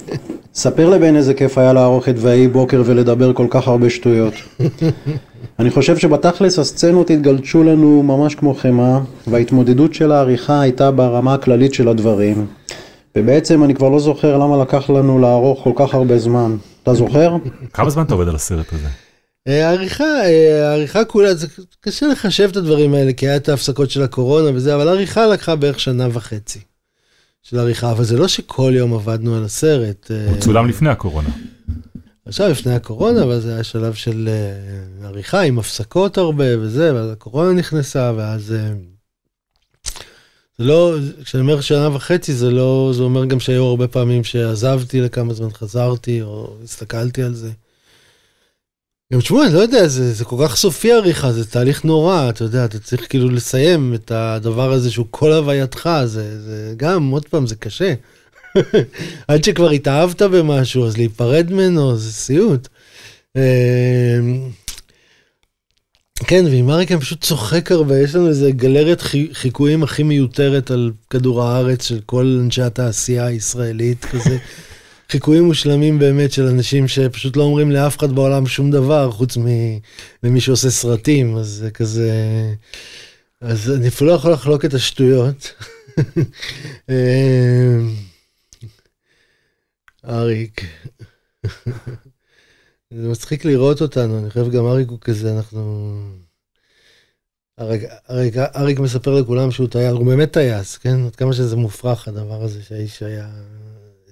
ספר לבן איזה כיף היה לערוך את ויהי בוקר ולדבר כל כך הרבה שטויות. אני חושב שבתכלס הסצנות התגלשו לנו ממש כמו חמאה, וההתמודדות של העריכה הייתה ברמה הכללית של הדברים. ובעצם אני כבר לא זוכר למה לקח לנו לערוך כל כך הרבה זמן. אתה זוכר? כמה זמן אתה עובד על הסרט הזה? אה, העריכה, אה, העריכה כולה, זה קשה לחשב את הדברים האלה, כי היה את ההפסקות של הקורונה וזה, אבל העריכה לקחה בערך שנה וחצי של עריכה, אבל זה לא שכל יום עבדנו על הסרט. אה, הוא צולם לפני הקורונה. עכשיו לפני הקורונה, אבל זה היה שלב של אה, עריכה עם הפסקות הרבה וזה, ואז הקורונה נכנסה, ואז... אה, זה לא, כשאני אומר שנה וחצי, זה לא, זה אומר גם שהיו הרבה פעמים שעזבתי לכמה זמן, חזרתי, או הסתכלתי על זה. גם תשמעו, אני לא יודע, זה, זה כל כך סופי עריכה, זה תהליך נורא, אתה יודע, אתה צריך כאילו לסיים את הדבר הזה שהוא כל הווייתך, זה, זה גם, עוד פעם, זה קשה. עד שכבר התאהבת במשהו, אז להיפרד ממנו זה סיוט. אה, כן, ועם אריק אני פשוט צוחק הרבה, יש לנו איזה גלריית חי- חיקויים הכי מיותרת על כדור הארץ של כל אנשי התעשייה הישראלית, כזה. חיקויים מושלמים באמת של אנשים שפשוט לא אומרים לאף אחד בעולם שום דבר, חוץ ממי שעושה סרטים, אז זה כזה... אז אני אפילו לא יכול לחלוק את השטויות. אה, אריק. זה מצחיק לראות אותנו, אני חושב גם אריק הוא כזה, אנחנו... אריק, אריק, אריק מספר לכולם שהוא טייס, הוא באמת טייס, כן? עד כמה שזה מופרך הדבר הזה שהאיש היה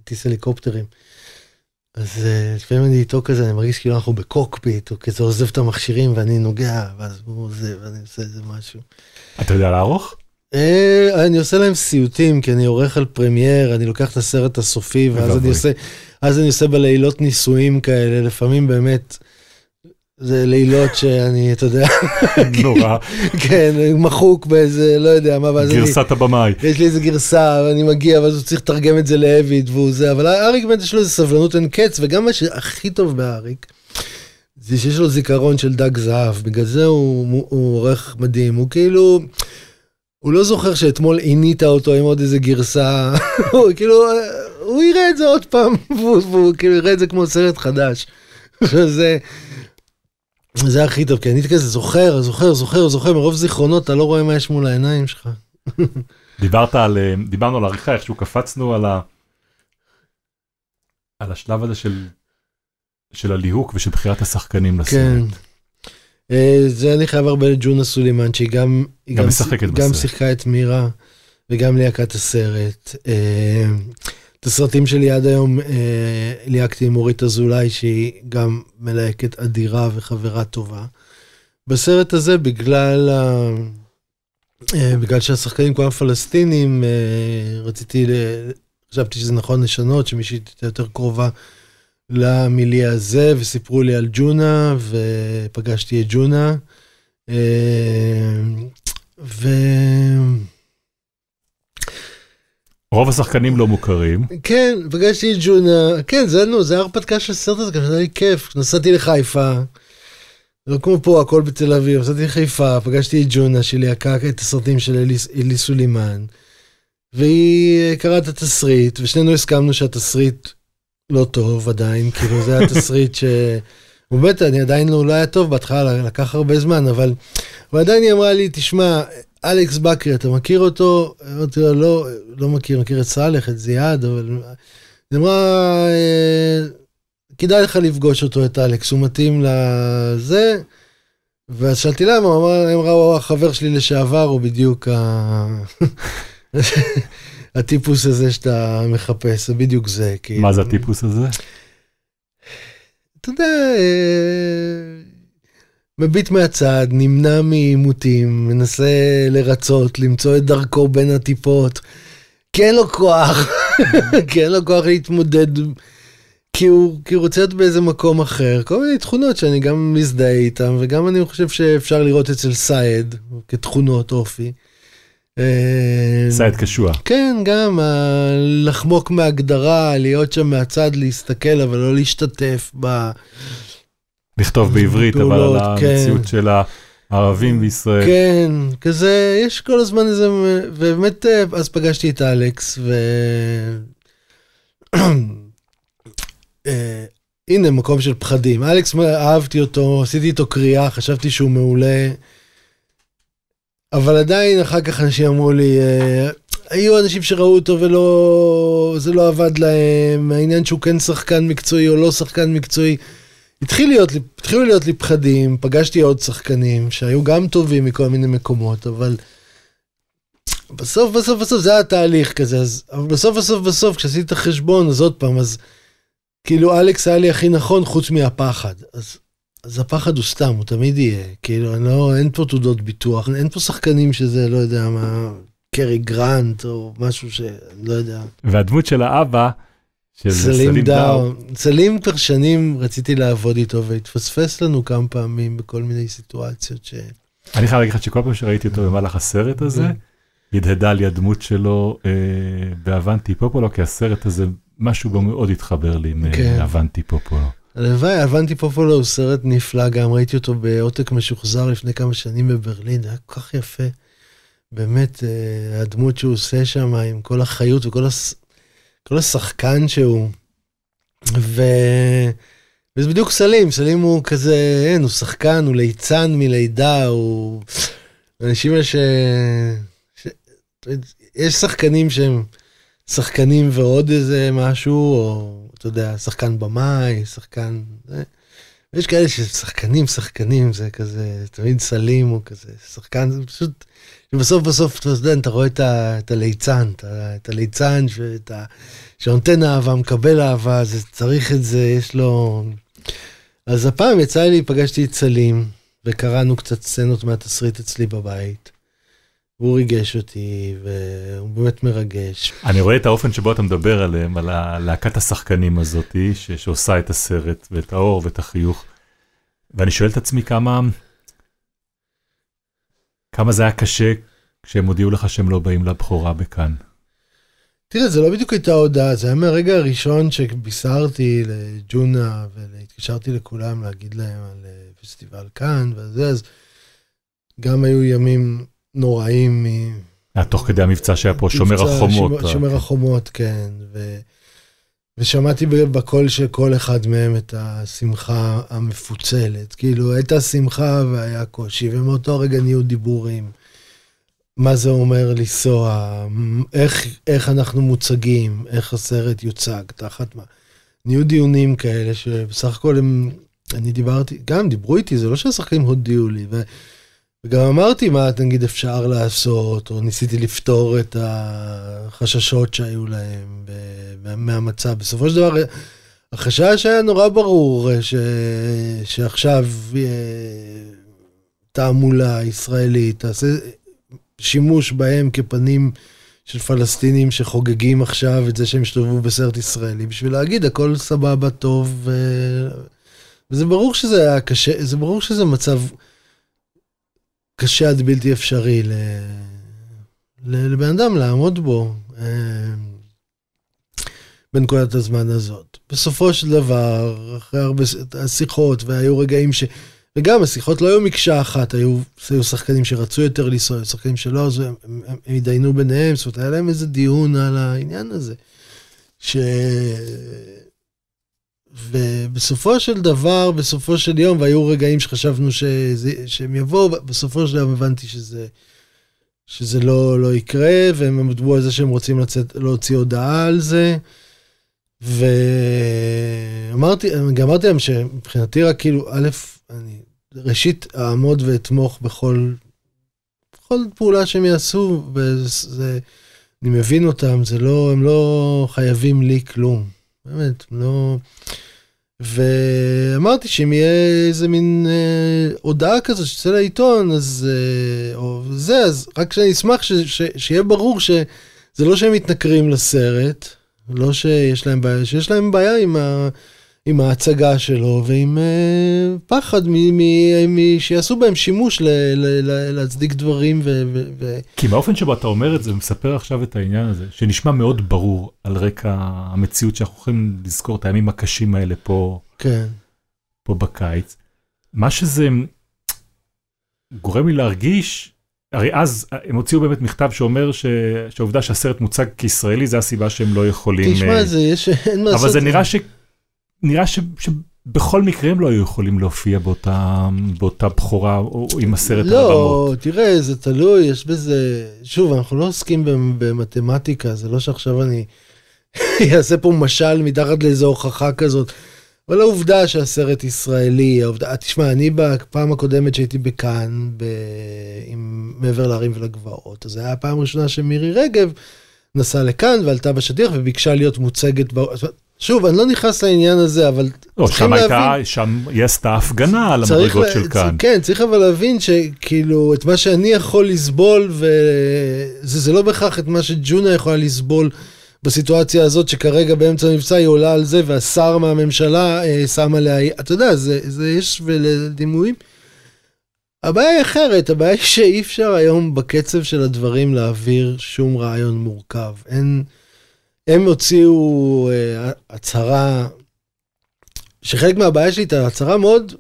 טייס הליקופטרים. אז uh, לפעמים אני איתו כזה, אני מרגיש כאילו אנחנו בקוקפיט, הוא כזה עוזב את המכשירים ואני נוגע, ואז הוא זה, ואני עושה איזה משהו. אתה יודע לערוך? אה, אני עושה להם סיוטים, כי אני עורך על פרמייר, אני לוקח את הסרט הסופי, ואז. אני עושה, אז אני עושה בלילות ניסויים כאלה, לפעמים באמת, זה לילות שאני, אתה יודע, נורא. כן, מחוק באיזה, לא יודע מה, ואז אני, גרסת הבמאי. יש לי איזה גרסה, ואני מגיע, ואז הוא צריך לתרגם את זה לאביד, והוא זה, אבל אריק באמת יש לו איזה סבלנות אין קץ, וגם מה שהכי טוב באריק, זה שיש לו זיכרון של דג זהב, בגלל זה הוא, הוא, הוא עורך מדהים, הוא כאילו, הוא לא זוכר שאתמול עינית אותו עם עוד איזה גרסה, הוא כאילו, הוא יראה את זה עוד פעם, והוא, והוא כאילו יראה את זה כמו סרט חדש. זה, זה הכי טוב, כי אני כזה זוכר, זוכר, זוכר, זוכר, מרוב זיכרונות אתה לא רואה מה יש מול העיניים שלך. דיברת על, אה, דיברנו על עריכה, איכשהו קפצנו על ה... על השלב הזה של, של הליהוק ושל בחירת השחקנים לסרט. כן. אה, זה אני חייב הרבה לג'ונה סולימן, שהיא גם... גם גם בסרט. שיחקה את מירה, וגם ליהקה את הסרט. את הסרטים שלי עד היום אה, ליהקתי עם אורית אזולאי, שהיא גם מלהקת אדירה וחברה טובה. בסרט הזה, בגלל. אה, בגלל שהשחקנים כולם פלסטינים, אה, רציתי, ל... חשבתי שזה נכון לשנות, שמישהי תהיה יותר קרובה למילי הזה, וסיפרו לי על ג'ונה, ופגשתי את ג'ונה. אה, ו... רוב השחקנים לא מוכרים. כן, פגשתי את ג'ונה, כן, זה נו, זה ההרפתקה של הסרט הזה, גם היה לי כיף, נסעתי לחיפה, לא כמו פה, הכל בתל אביב, נסעתי לחיפה, פגשתי את ג'ונה שלי, הקק את הסרטים של אלי, סולימן, והיא קראה את התסריט, ושנינו הסכמנו שהתסריט לא טוב עדיין, כאילו זה היה תסריט ש... הוא באמת, אני עדיין לא, לא היה טוב בהתחלה, לקח הרבה זמן, אבל, אבל עדיין היא אמרה לי, תשמע, אלכס בקרי, אתה מכיר אותו? אמרתי לו, לא, לא מכיר, מכיר את סאלח, את זיאד, אבל... היא אמרה, "אה, כדאי לך לפגוש אותו, את אלכס, הוא מתאים לזה. ואז שאלתי למה, הוא אמר, אמרה, הוא החבר שלי לשעבר, הוא בדיוק ה... הטיפוס הזה שאתה מחפש, זה בדיוק זה. כאילו. מה זה הטיפוס הזה? אתה יודע, אה, מביט מהצד, נמנע מעימותים, מנסה לרצות, למצוא את דרכו בין הטיפות, כי אין לו כוח, כי אין לו כוח להתמודד, כי הוא, כי הוא רוצה להיות באיזה מקום אחר, כל מיני תכונות שאני גם מזדהה איתן, וגם אני חושב שאפשר לראות אצל סייד כתכונות אופי. אה, סייד קשוע. כן, גם לחמוק מהגדרה, להיות שם מהצד, להסתכל, אבל לא להשתתף ב... לכתוב בעברית, אבל על כן. המציאות של הערבים בישראל. כן, כזה, יש כל הזמן איזה, ובאמת, אה, אז פגשתי את אלכס, ו... אה, הנה, מקום של פחדים. אלכס, אהבתי אותו, עשיתי איתו קריאה, חשבתי שהוא מעולה, אבל עדיין אחר כך אנשים אמרו לי, אה, היו אנשים שראו אותו ולא, זה לא עבד להם, העניין שהוא כן שחקן מקצועי או לא שחקן מקצועי. התחיל להיות התחילו להיות לי פחדים, פגשתי עוד שחקנים שהיו גם טובים מכל מיני מקומות, אבל בסוף בסוף בסוף זה היה תהליך כזה, אז אבל בסוף בסוף בסוף כשעשיתי את החשבון אז עוד פעם, אז כאילו אלכס היה לי הכי נכון חוץ מהפחד, אז, אז הפחד הוא סתם, הוא תמיד יהיה, כאילו אני לא, אין פה תעודות ביטוח, אין פה שחקנים שזה לא יודע מה, קרי גרנט או משהו שאני לא יודע. והדמות של האבא, סלים דאו. סלים כבר שנים רציתי לעבוד איתו והתפספס לנו כמה פעמים בכל מיני סיטואציות ש... אני חייב להגיד לך שכל פעם שראיתי אותו במהלך הסרט הזה, כן. הדהדה לי הדמות שלו אה, באבנטי פופולו, כי הסרט הזה, משהו בו מאוד התחבר לי עם כן. אה, אבנטי פופולו. הלוואי, הבנתי פופולו הוא סרט נפלא גם, ראיתי אותו בעותק משוחזר לפני כמה שנים בברלין, היה כל כך יפה. באמת, אה, הדמות שהוא עושה שם עם כל החיות וכל הס... כל השחקן שהוא. ו... וזה בדיוק סלים, סלים הוא כזה, אין, הוא שחקן, הוא ליצן מלידה, הוא... האנשים האלה ש... ש... יש שחקנים שהם שחקנים ועוד איזה משהו, או אתה יודע, שחקן במאי, שחקן... ויש כאלה ששחקנים, שחקנים, זה כזה, תמיד סלים הוא כזה, שחקן, זה פשוט... ובסוף בסוף, אתה יודע, אתה רואה את, ה, את הליצן, את, ה, את הליצן שאת ה, שנותן אהבה, מקבל אהבה, זה צריך את זה, יש לו... אז הפעם יצא לי, פגשתי את סלים, וקראנו קצת סצנות מהתסריט אצלי בבית. והוא ריגש אותי, והוא באמת מרגש. אני רואה את האופן שבו אתה מדבר עליהם, על להקת השחקנים הזאתי, ש- שעושה את הסרט, ואת האור ואת החיוך, ואני שואל את עצמי כמה, כמה זה היה קשה כשהם הודיעו לך שהם לא באים לבכורה בכאן. תראה, זה לא בדיוק הייתה הודעה, זה היה מהרגע הראשון שבישרתי לג'ונה והתקשרתי לכולם להגיד להם על אה, פסטיבל כאן וזה, אז גם היו ימים נוראים. היה תוך כדי המבצע שהיה פה, שומר החומות. שומר, שומר החומות, כן. ו, ושמעתי בקול של כל אחד מהם את השמחה המפוצלת. כאילו, הייתה שמחה והיה קושי, ומאותו רגע נהיו דיבורים. מה זה אומר לנסוע, איך, איך אנחנו מוצגים, איך הסרט יוצג, תחת מה. נהיו דיונים כאלה שבסך הכל הם, אני דיברתי, גם דיברו איתי, זה לא שהשחקנים הודיעו לי, ו, וגם אמרתי מה נגיד אפשר לעשות, או ניסיתי לפתור את החששות שהיו להם מהמצב. בסופו של דבר, החשש היה נורא ברור, ש, שעכשיו אה, תעמולה ישראלית תעשה שימוש בהם כפנים של פלסטינים שחוגגים עכשיו את זה שהם השתובבו בסרט ישראלי, בשביל להגיד הכל סבבה, טוב, ו... וזה ברור שזה היה קשה, זה ברור שזה מצב קשה עד בלתי אפשרי ל... לבן אדם לעמוד בו אה, בנקודת הזמן הזאת. בסופו של דבר, אחרי הרבה שיחות, והיו רגעים ש... וגם השיחות לא היו מקשה אחת, היו, היו שחקנים שרצו יותר לנסוע, היו שחקנים שלא, אז הם, הם, הם התדיינו ביניהם, זאת אומרת, היה להם איזה דיון על העניין הזה. ש... ובסופו של דבר, בסופו של יום, והיו רגעים שחשבנו שזה, שהם יבואו, בסופו של דבר הבנתי שזה, שזה לא, לא יקרה, והם עמדו על זה שהם רוצים לצאת, להוציא הודעה על זה. ואמרתי, גם אמרתי להם שמבחינתי רק כאילו, א', אני ראשית אעמוד ואתמוך בכל, בכל פעולה שהם יעשו, וזה אני מבין אותם, זה לא, הם לא חייבים לי כלום. באמת, לא... ואמרתי שאם יהיה איזה מין אה, הודעה כזו שתצא לעיתון, אז... אה, או זה, אז רק שאני אשמח ש, ש, שיהיה ברור שזה לא שהם מתנכרים לסרט, לא שיש להם בעיה, שיש להם בעיה עם, ה, עם ההצגה שלו ועם אה, פחד שיעשו בהם שימוש ל, ל, ל, להצדיק דברים ו... ו, ו... כי באופן שבו אתה אומר את זה ומספר עכשיו את העניין הזה, שנשמע מאוד ברור על רקע המציאות שאנחנו יכולים לזכור את הימים הקשים האלה פה, כן. פה בקיץ, מה שזה גורם לי להרגיש, הרי אז הם הוציאו באמת מכתב שאומר ש... שהעובדה שהסרט מוצג כישראלי זה הסיבה שהם לא יכולים... תשמע, זה יש, אין מה לעשות. אבל זה נראה ש... נראה ש... שבכל מקרה הם לא היו יכולים להופיע באותה, באותה בכורה או עם הסרט לא, על הבמות. לא, תראה, זה תלוי, יש בזה... שוב, אנחנו לא עוסקים במתמטיקה, זה לא שעכשיו אני אעשה פה משל מתחת לאיזו הוכחה כזאת. אבל העובדה שהסרט ישראלי, העובדה, תשמע, אני בפעם הקודמת שהייתי בכאן, ב... עם מעבר להרים ולגבעות, אז זו הייתה הפעם הראשונה שמירי רגב נסעה לכאן ועלתה בשטיח וביקשה להיות מוצגת, ב... שוב, אני לא נכנס לעניין הזה, אבל לא, צריכים שם להבין... הייתה, שם היא עשתה הפגנה על המדרגות לה- של כאן. כן, צריך אבל להבין שכאילו, את מה שאני יכול לסבול, וזה זה לא בהכרח את מה שג'ונה יכולה לסבול בסיטואציה הזאת, שכרגע באמצע המבצע היא עולה על זה, והשר מהממשלה אה, שם עליה, אתה יודע, זה, זה יש דימויים. הבעיה היא אחרת, הבעיה היא שאי אפשר היום בקצב של הדברים להעביר שום רעיון מורכב. אין, הם הוציאו אה, הצהרה, שחלק מהבעיה שלי הייתה הצהרה מאוד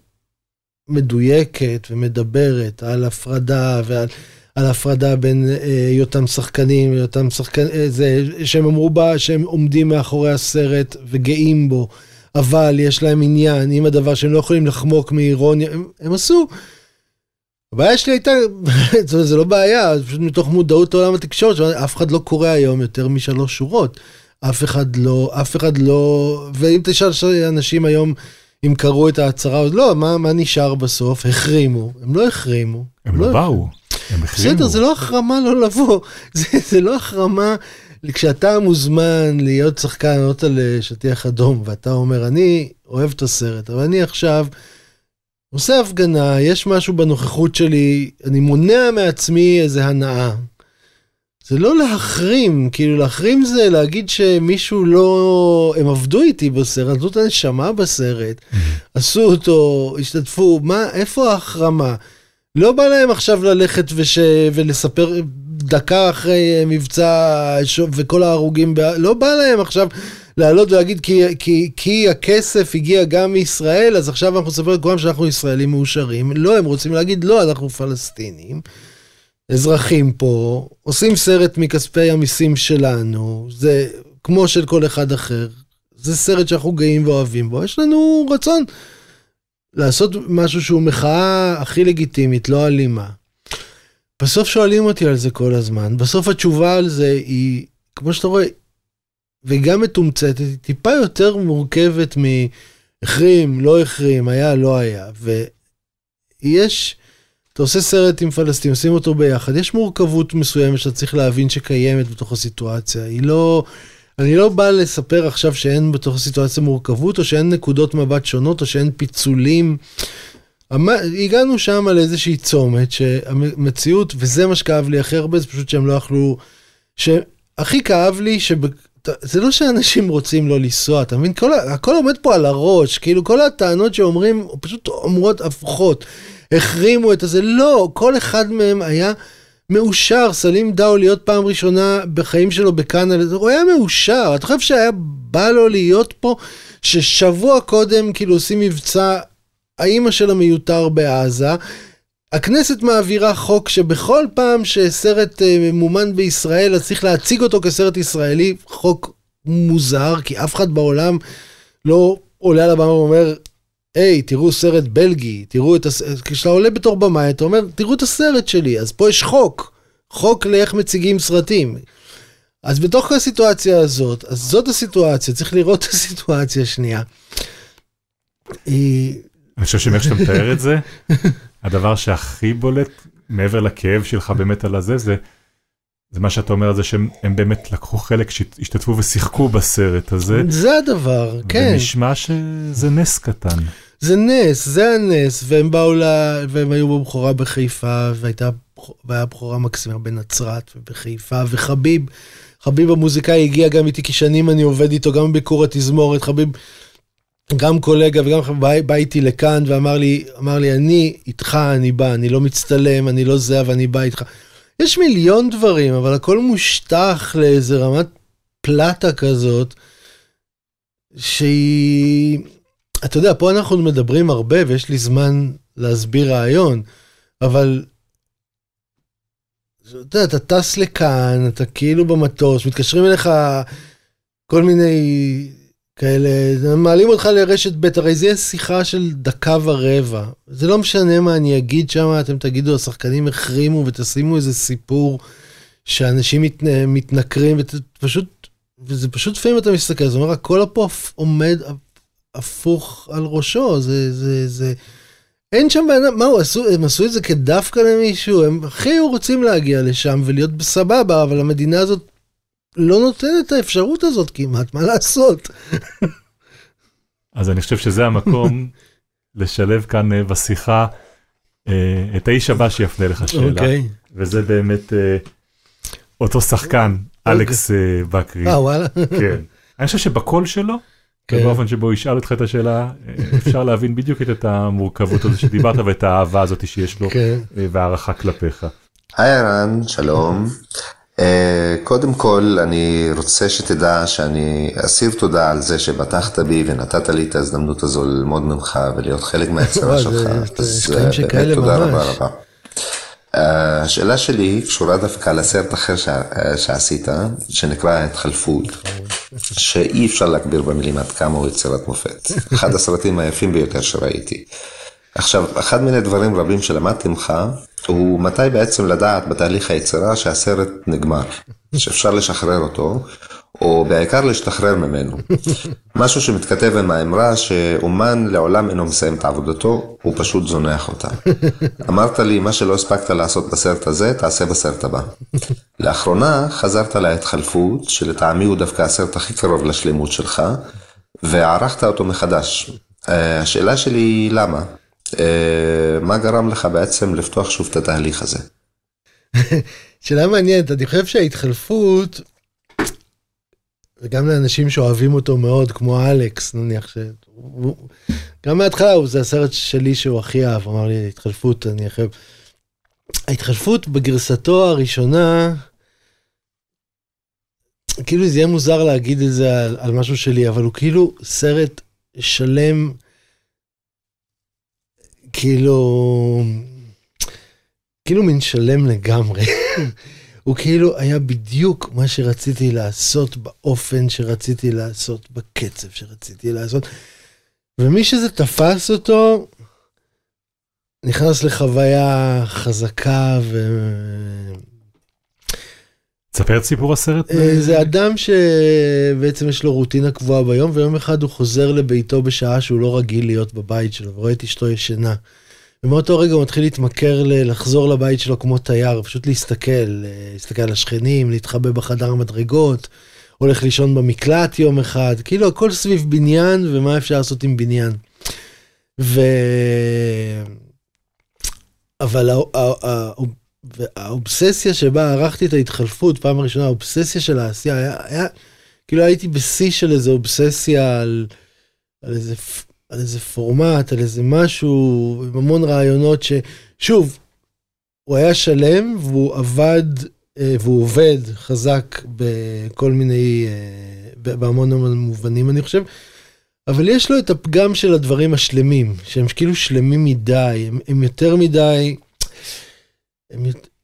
מדויקת ומדברת על הפרדה ועל על הפרדה בין אה, היותם שחקנים, היותם שחקנים, אה, זה, שהם אמרו בה שהם עומדים מאחורי הסרט וגאים בו, אבל יש להם עניין עם הדבר שהם לא יכולים לחמוק מאירוניה, הם, הם עשו. הבעיה שלי הייתה, זה, זה לא בעיה, פשוט מתוך מודעות לעולם התקשורת, אף אחד לא קורא היום יותר משלוש שורות. אף אחד לא, אף אחד לא, ואם תשאל אנשים היום אם קראו את ההצהרה, אז לא, מה, מה נשאר בסוף? החרימו. הם לא החרימו. הם לא באו, הם החרימו. בסדר, זה לא החרמה לא לבוא. זה, זה לא החרמה, כשאתה מוזמן להיות שחקן, לעלות על אה, שטיח אדום, ואתה אומר, אני אוהב את הסרט, אבל אני עכשיו עושה הפגנה, יש משהו בנוכחות שלי, אני מונע מעצמי איזה הנאה. זה לא להחרים, כאילו להחרים זה להגיד שמישהו לא... הם עבדו איתי בסרט, נתנו את הנשמה בסרט, עשו אותו, השתתפו, מה, איפה ההחרמה? לא בא להם עכשיו ללכת וש... ולספר דקה אחרי מבצע ש... וכל ההרוגים, ב... לא בא להם עכשיו לעלות ולהגיד כי, כי, כי הכסף הגיע גם מישראל, אז עכשיו אנחנו נספר לכולם שאנחנו ישראלים מאושרים. לא, הם רוצים להגיד לא, אנחנו פלסטינים. אזרחים פה, עושים סרט מכספי המיסים שלנו, זה כמו של כל אחד אחר. זה סרט שאנחנו גאים ואוהבים בו, יש לנו רצון לעשות משהו שהוא מחאה הכי לגיטימית, לא אלימה. בסוף שואלים אותי על זה כל הזמן, בסוף התשובה על זה היא, כמו שאתה רואה, וגם מתומצתת, היא טיפה יותר מורכבת מהחרים, לא החרים, היה, לא היה. ויש... אתה עושה סרט עם פלסטין, עושים אותו ביחד, יש מורכבות מסוימת שאתה צריך להבין שקיימת בתוך הסיטואציה. היא לא... אני לא בא לספר עכשיו שאין בתוך הסיטואציה מורכבות, או שאין נקודות מבט שונות, או שאין פיצולים. הגענו שם לאיזושהי צומת שהמציאות, וזה מה שכאב לי הכי הרבה, זה פשוט שהם לא יכלו... שהכי כאב לי שב... זה לא שאנשים רוצים לא לנסוע, אתה מבין? כל... הכל עומד פה על הראש, כאילו כל הטענות שאומרים פשוט אומרות הפוכות. החרימו את הזה, לא, כל אחד מהם היה מאושר, סלים דאו להיות פעם ראשונה בחיים שלו בקנדה, הוא היה מאושר, אתה חושב שהיה בא לו להיות פה, ששבוע קודם כאילו עושים מבצע, האימא של המיותר בעזה, הכנסת מעבירה חוק שבכל פעם שסרט uh, מומן בישראל אז צריך להציג אותו כסרט ישראלי, חוק מוזר, כי אף אחד בעולם לא עולה על הבמה ואומר, היי, תראו סרט בלגי, תראו את הסרט, כשאתה עולה בתור במאי, אתה אומר, תראו את הסרט שלי, אז פה יש חוק, חוק לאיך מציגים סרטים. אז בתוך הסיטואציה הזאת, אז זאת הסיטואציה, צריך לראות את הסיטואציה השנייה. אני חושב שמאיך שאתה מתאר את זה, הדבר שהכי בולט, מעבר לכאב שלך באמת על הזה, זה זה מה שאתה אומר, זה שהם הם באמת לקחו חלק, שהשתתפו ושיחקו בסרט הזה. זה הדבר, כן. ונשמע שזה נס קטן. זה נס, זה הנס, והם באו ל... והם היו בבכורה בחיפה, והייתה והיה בכורה מקסימה בנצרת ובחיפה, וחביב, חביב המוזיקאי הגיע גם איתי, כי שנים אני עובד איתו, גם בביקור התזמורת, חביב, גם קולגה וגם בא, בא איתי לכאן ואמר לי, אמר לי, אני איתך, אני בא, אני לא מצטלם, אני לא זה, אבל אני בא איתך. יש מיליון דברים, אבל הכל מושטח לאיזה רמת פלטה כזאת, שהיא... אתה יודע, פה אנחנו מדברים הרבה ויש לי זמן להסביר רעיון, אבל... אתה יודע, אתה טס לכאן, אתה כאילו במטוס, מתקשרים אליך כל מיני כאלה, מעלים אותך לרשת ב', הרי זה יהיה שיחה של דקה ורבע. זה לא משנה מה אני אגיד שם, אתם תגידו, השחקנים החרימו ותשימו איזה סיפור שאנשים מת, מתנכרים, ופשוט, וזה פשוט לפעמים אתה מסתכל, זאת אומרת, הכל פה עומד הפוך על ראשו, זה, זה, זה, אין שם אדם, מה הוא עשו, הם עשו את זה כדווקא למישהו, הם הכי רוצים להגיע לשם ולהיות בסבבה, אבל המדינה הזאת לא נותן את האפשרות הזאת כמעט, מה לעשות? אז אני חושב שזה המקום לשלב כאן אה, בשיחה אה, את האיש הבא שיפנה לך שאלה, okay. אוקיי. וזה באמת אה, אותו שחקן, okay. אלכס בקרי. אה, וואלה. כן. אני חושב שבקול שלו, כן. באופן שבו ישאל אותך את השאלה, אפשר להבין בדיוק את המורכבות הזו שדיברת ואת האהבה הזאת שיש לו, כן. והערכה כלפיך. היי ערן, שלום. אה, קודם כל, אני רוצה שתדע שאני אסיר תודה על זה שבטחת בי ונתת לי את ההזדמנות הזו ללמוד ממך ולהיות חלק מהיצירה שלך. אז באמת תודה רבה רבה. השאלה שלי קשורה דווקא לסרט אחר שעשית, שנקרא התחלפות, שאי אפשר להגביר במילים עד כמה הוא יצירת מופת. אחד הסרטים היפים ביותר שראיתי. עכשיו, אחד מיני דברים רבים שלמדתי ממך, הוא מתי בעצם לדעת בתהליך היצירה שהסרט נגמר, שאפשר לשחרר אותו, או בעיקר להשתחרר ממנו. משהו שמתכתב עם האמרה שאומן לעולם אינו מסיים את עבודתו, הוא פשוט זונח אותה. אמרת לי, מה שלא הספקת לעשות בסרט הזה, תעשה בסרט הבא. לאחרונה חזרת להתחלפות, שלטעמי הוא דווקא הסרט הכי קרוב לשלמות שלך, וערכת אותו מחדש. אה, השאלה שלי היא למה? אה, מה גרם לך בעצם לפתוח שוב את התהליך הזה? שאלה מעניינת, אני חושב שההתחלפות, וגם לאנשים שאוהבים אותו מאוד, כמו אלכס, נניח, ש... גם מההתחלה זה הסרט שלי שהוא הכי אהב, אמר לי, התחלפות, אני חייב... ההתחלפות בגרסתו הראשונה, כאילו זה יהיה מוזר להגיד את זה על, על משהו שלי, אבל הוא כאילו סרט שלם כאילו, כאילו מין שלם לגמרי. הוא כאילו היה בדיוק מה שרציתי לעשות באופן שרציתי לעשות, בקצב שרציתי לעשות. ומי שזה תפס אותו, נכנס לחוויה חזקה ו... תספר את סיפור הסרט. אה, זה אדם שבעצם יש לו רוטינה קבועה ביום, ויום אחד הוא חוזר לביתו בשעה שהוא לא רגיל להיות בבית שלו, ורואה את אשתו ישנה. ומאותו רגע הוא מתחיל להתמכר לחזור לבית שלו כמו תייר, פשוט להסתכל, אה, להסתכל על השכנים, להתחבא בחדר המדרגות, הולך לישון במקלט יום אחד, כאילו הכל סביב בניין ומה אפשר לעשות עם בניין. ו... אבל והאובססיה שבה ערכתי את ההתחלפות, פעם ראשונה, האובססיה של העשייה, היה, היה כאילו הייתי בשיא של איזה אובססיה על, על, איזה, על איזה פורמט, על איזה משהו, עם המון רעיונות ששוב, הוא היה שלם והוא עבד אה, והוא עובד חזק בכל מיני, אה, בהמון המון מובנים אני חושב. אבל יש לו את הפגם של הדברים השלמים, שהם כאילו שלמים מדי, הם, הם יותר מדי,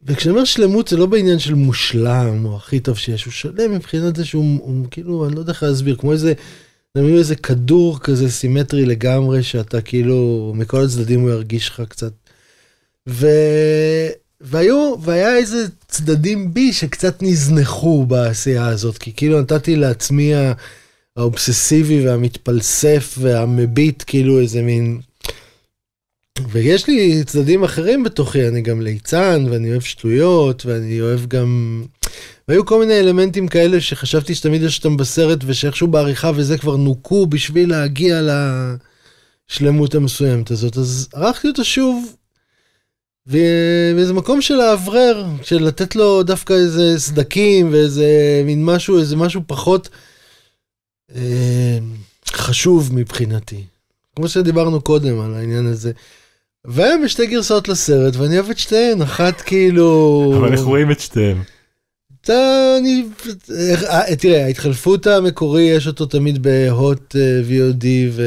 וכשאני אומר שלמות זה לא בעניין של מושלם או הכי טוב שיש, הוא שלם מבחינת זה שהוא הוא, כאילו, אני לא יודע איך להסביר, כמו איזה, נגיד איזה כדור כזה סימטרי לגמרי, שאתה כאילו, מכל הצדדים הוא ירגיש לך קצת. ו... והיו, והיה איזה צדדים בי שקצת נזנחו בעשייה הזאת, כי כאילו נתתי לעצמי האובססיבי והמתפלסף והמביט, כאילו איזה מין ויש לי צדדים אחרים בתוכי, אני גם ליצן, ואני אוהב שטויות, ואני אוהב גם... והיו כל מיני אלמנטים כאלה שחשבתי שתמיד יש אותם בסרט ושאיכשהו בעריכה וזה כבר נוקו בשביל להגיע לשלמות המסוימת הזאת. אז ערכתי אותו שוב, ואיזה מקום של לאוורר, של לתת לו דווקא איזה סדקים ואיזה מין משהו, איזה משהו פחות אה, חשוב מבחינתי. כמו שדיברנו קודם על העניין הזה. יש שתי גרסאות לסרט ואני אוהב את שתיהן, אחת כאילו... אבל איך רואים את שתיהם? אתה, אני, אה, תראה, ההתחלפות המקורי יש אותו תמיד בהוט אה, VOD ו...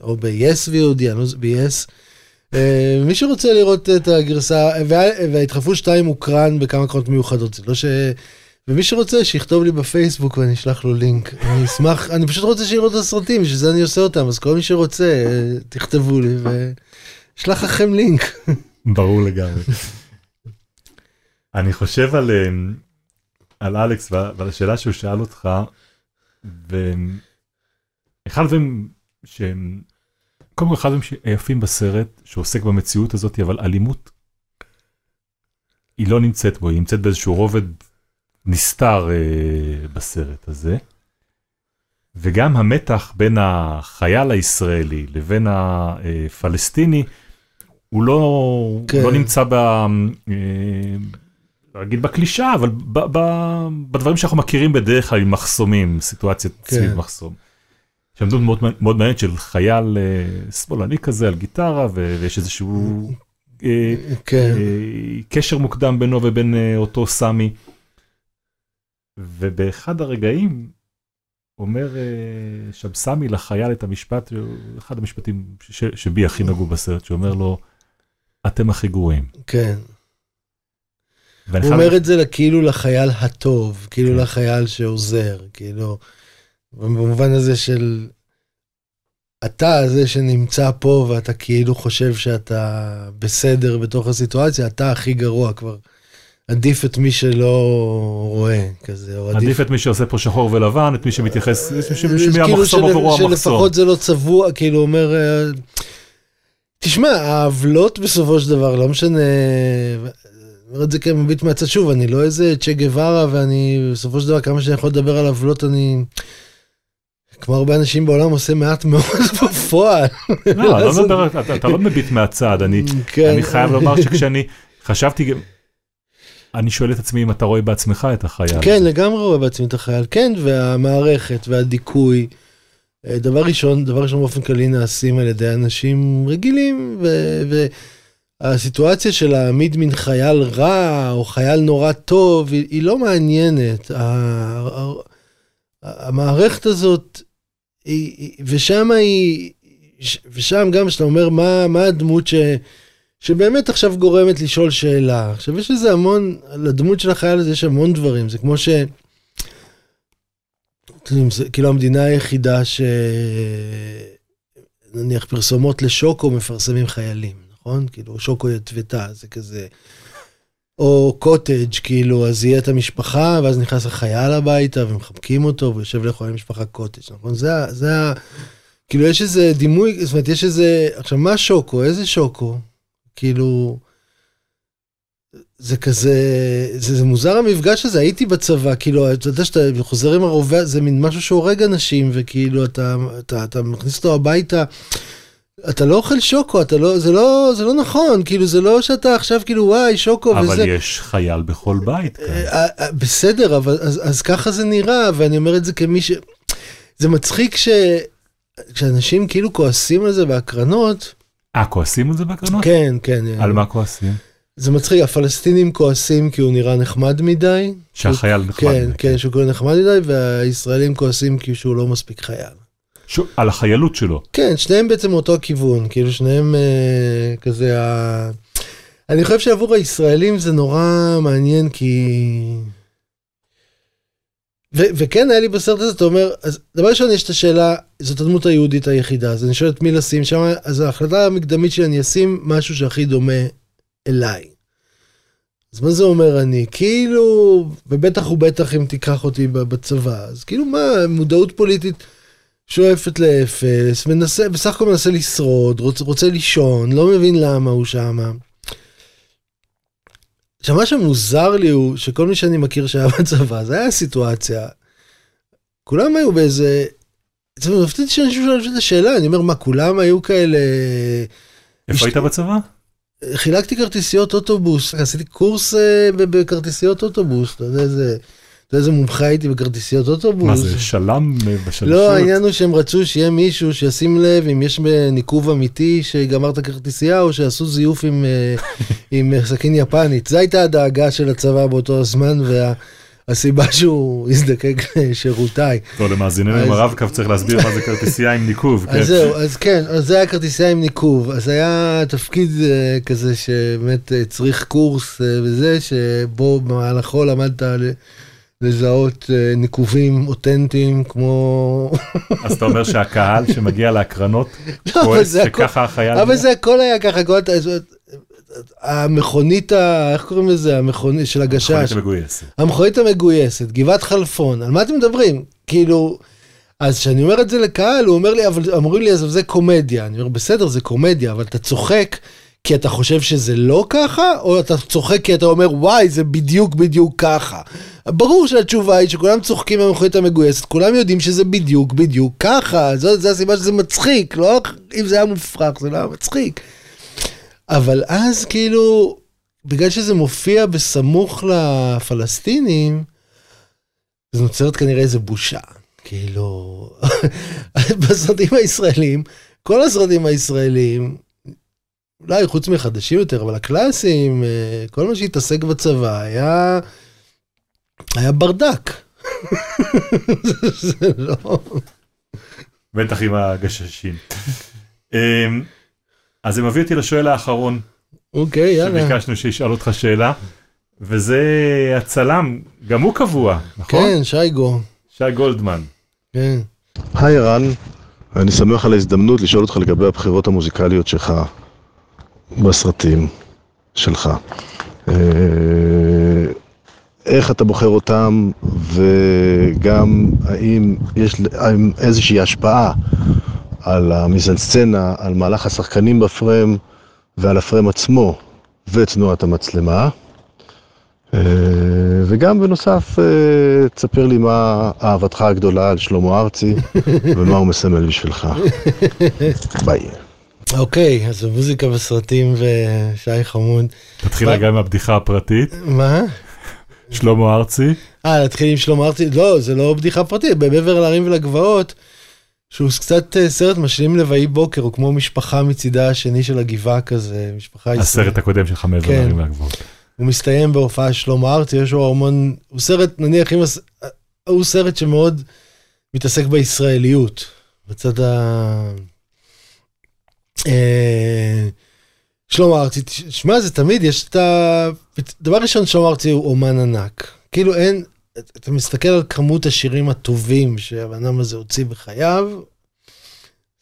או ב-yes VOD, אני לא יודע, ב-yes. אה, מי שרוצה לראות את הגרסה, וה- וההתחלפות 2 הוקרן בכמה קרונות מיוחדות, זה לא ש... ומי שרוצה שיכתוב לי בפייסבוק ואני אשלח לו לינק. אני אשמח, אני פשוט רוצה שיראו את הסרטים, בשביל זה אני עושה אותם, אז כל מי שרוצה, תכתבו לי ואשלח לכם לינק. ברור לגמרי. אני חושב על, אמ, על אלכס ועל השאלה שהוא שאל אותך, ואחד הדברים שהם, קודם כל אחד הדברים שיפים בסרט, שעוסק במציאות הזאת, אבל אלימות, היא לא נמצאת בו, היא נמצאת באיזשהו רובד נסתר אה, בסרט הזה. וגם המתח בין החייל הישראלי לבין הפלסטיני, הוא לא, כן. לא נמצא ב... אה, לא אגיד בקלישה, אבל ב, ב, בדברים שאנחנו מכירים בדרך כלל עם מחסומים, סיטואציית כן. סביב מחסום. שם דמות מאוד, מאוד מעניינת של חייל אה, שמאלני כזה על גיטרה, ו- ויש איזשהו אה, כן, אה, קשר מוקדם בינו ובין אה, אותו סמי. ובאחד הרגעים אומר אה, שם סמי לחייל את המשפט, אחד המשפטים שבי הכי נגעו בסרט, שאומר לו, אתם הכי גרועים. כן. הוא חייב- אומר את זה כאילו לחייל הטוב, כאילו כן. לחייל שעוזר, כאילו, במובן הזה של אתה זה שנמצא פה ואתה כאילו חושב שאתה בסדר בתוך הסיטואציה, אתה הכי גרוע כבר. עדיף את מי שלא רואה כזה, או עדיף את מי שעושה פה שחור ולבן, את מי שמתייחס, שמי כאילו המחסום עבורו המחסום. שלפחות זה לא צבוע, כאילו אומר, אה, תשמע, העוולות בסופו של דבר, לא משנה, אומר את זה כמביט מהצד שוב, אני לא איזה צ'ה גווארה, ואני בסופו של דבר, כמה שאני יכול לדבר על עוולות, אני, כמו הרבה אנשים בעולם, עושה מעט מאוד בפועל. לא, לא מדבר, אתה- אתה לא מביט מהצד, אני כן. אני חייב לומר שכשאני חשבתי, אני שואל את עצמי אם אתה רואה בעצמך את החייל. כן. לגמרי רואה בעצמי את החייל, כן, והמערכת והדיכוי. אה, דבר ראשון, דבר ראשון באופן כללי נעשים על ידי אנשים רגילים, ו- והסיטואציה של להעמיד מין חייל רע או חייל נורא טוב, היא, היא לא מעניינת. המערכת הזאת, ושם היא, ושם גם כשאתה אומר מה, מה הדמות ש... שבאמת עכשיו גורמת לשאול שאלה. עכשיו יש לזה המון, לדמות של החייל הזה יש המון דברים, זה כמו ש... כאילו המדינה היחידה ש... נניח פרסומות לשוקו מפרסמים חיילים, נכון? כאילו שוקו יטבתה, זה כזה... או קוטג', כאילו, אז יהיה את המשפחה, ואז נכנס החייל הביתה, ומחבקים אותו, והוא יושב לאכול עם המשפחה קוטג', נכון? זה ה... זה ה... כאילו, יש איזה דימוי, זאת אומרת, יש איזה... עכשיו, מה שוקו? איזה שוקו? כאילו... זה כזה, זה, זה מוזר המפגש הזה, הייתי בצבא, כאילו, אתה יודע שאתה חוזר עם הרובה, זה מין משהו שהורג אנשים, וכאילו, אתה, אתה, אתה מכניס אותו הביתה, אתה לא אוכל שוקו, אתה לא, זה לא, זה לא נכון, כאילו, זה לא שאתה עכשיו, כאילו, וואי, שוקו וזה. אבל יש חייל בכל בית כאן. אה, אה, בסדר, אבל אז, אז ככה זה נראה, ואני אומר את זה כמי ש... זה מצחיק ש... כשאנשים כאילו כועסים על זה בהקרנות, אה, כועסים על זה בהקרנות? כן, כן. על מה כועסים? זה מצחיק, הפלסטינים כועסים כי הוא נראה נחמד מדי. שהחייל נחמד. כן, מדי, כן, שהוא כאילו נחמד מדי, והישראלים כועסים כי שהוא לא מספיק חייל. ש- על החיילות שלו. כן, שניהם בעצם מאותו הכיוון, כאילו שניהם אה, כזה ה... אני חושב שעבור הישראלים זה נורא מעניין כי... ו- וכן היה לי בסרט הזה, אתה אומר, אז דבר ראשון יש את השאלה, זאת הדמות היהודית היחידה, אז אני שואל את מי לשים שם, אז ההחלטה המקדמית שלי, אני אשים משהו שהכי דומה אליי. אז מה זה אומר אני? כאילו, ובטח ובטח אם תיקח אותי בצבא, אז כאילו מה, מודעות פוליטית שואפת לאפס, מנסה, בסך הכל מנסה לשרוד, רוצה, רוצה לישון, לא מבין למה הוא שמה. עכשיו, מה שמוזר לי הוא שכל מי שאני מכיר שהיה בצבא, זה היה סיטואציה. כולם היו באיזה... זה מפתיע שאנשים שואלים את השאלה, אני אומר, מה, כולם היו כאלה... איפה היית בצבא? חילקתי כרטיסיות אוטובוס, עשיתי קורס אה, בכרטיסיות אוטובוס, אתה יודע איזה... אתה יודע איזה מומחה הייתי בכרטיסיות אוטובוס. מה זה, שלם אה, בשלשות? לא, העניין הוא שהם רצו שיהיה מישהו שישים לב אם יש ניקוב אמיתי שגמר את הכרטיסייה או שעשו זיוף עם, אה, עם סכין יפנית. זו הייתה הדאגה של הצבא באותו הזמן והסיבה שהוא הזדקק לשירותיי. טוב, למאזיננו עם הרב-קו צריך להסביר מה זה כרטיסייה עם ניקוב. כן. אז זהו, אז כן, אז זה היה כרטיסייה עם ניקוב, אז היה תפקיד אה, כזה שבאמת אה, צריך קורס אה, וזה, שבו במהלכו למדת לזהות ניקובים אותנטיים כמו... אז אתה אומר שהקהל שמגיע להקרנות, כועס שככה החייל... אבל זה הכל היה ככה, המכונית, ה- איך קוראים לזה, המכונית של הגשש, מכונית מגויסת. המכונית המגויסת, גבעת חלפון, על מה אתם מדברים? כאילו, אז כשאני אומר את זה לקהל, הוא אומר לי, אבל אמרו לי, אז זה קומדיה. אני אומר, בסדר, זה קומדיה, אבל אתה צוחק כי אתה חושב שזה לא ככה, או אתה צוחק כי אתה אומר, וואי, זה בדיוק בדיוק ככה. ברור שהתשובה היא שכולם צוחקים מהמכונית המגויסת, כולם יודעים שזה בדיוק בדיוק ככה, זו, זו הסיבה שזה מצחיק, לא אם זה היה מופרך, זה לא היה מצחיק. אבל אז כאילו, בגלל שזה מופיע בסמוך לפלסטינים, אז נוצרת כנראה איזה בושה. כאילו, בסרטים הישראלים, כל הסרטים הישראלים, אולי חוץ מחדשים יותר, אבל הקלאסיים, אה, כל מה שהתעסק בצבא היה, היה ברדק. זה לא... בטח עם הגששים. אז זה מביא אותי לשואל האחרון, אוקיי, יאללה. שביקשנו שישאל אותך שאלה, וזה הצלם, גם הוא קבוע, נכון? כן, שייגו. שי גולדמן. כן. היי רן, אני שמח על ההזדמנות לשאול אותך לגבי הבחירות המוזיקליות שלך בסרטים שלך. אה, איך אתה בוחר אותם, וגם האם יש האם איזושהי השפעה על המיזנסצנה, על מהלך השחקנים בפריים ועל הפריים עצמו ותנועת המצלמה. אה, וגם בנוסף, אה, תספר לי מה אהבתך הגדולה על שלמה ארצי ומה הוא מסמל בשבילך. ביי. אוקיי, אז המוזיקה בסרטים ושי חמוד. תתחיל? רגע עם הבדיחה הפרטית, מה? שלמה ארצי. אה, להתחיל עם שלמה ארצי? לא, זה לא בדיחה פרטית, במעבר להרים ולגבעות, שהוא קצת אה, סרט משלים לוואי בוקר, הוא כמו משפחה מצידה השני של הגבעה כזה, משפחה הסרט הקודם שלך מעבר כן. להרים והגבוהות. הוא מסתיים בהופעה של שלמה ארצי, יש לו המון, הוא סרט, נניח, אם, הס- הוא סרט שמאוד מתעסק בישראליות, בצד ה... אה, שלמה ארצי, שמע, זה תמיד, יש את ה... דבר ראשון, שלמה ארצי הוא אומן ענק. כאילו אין, אתה מסתכל על כמות השירים הטובים שהבן אדם הזה הוציא בחייו,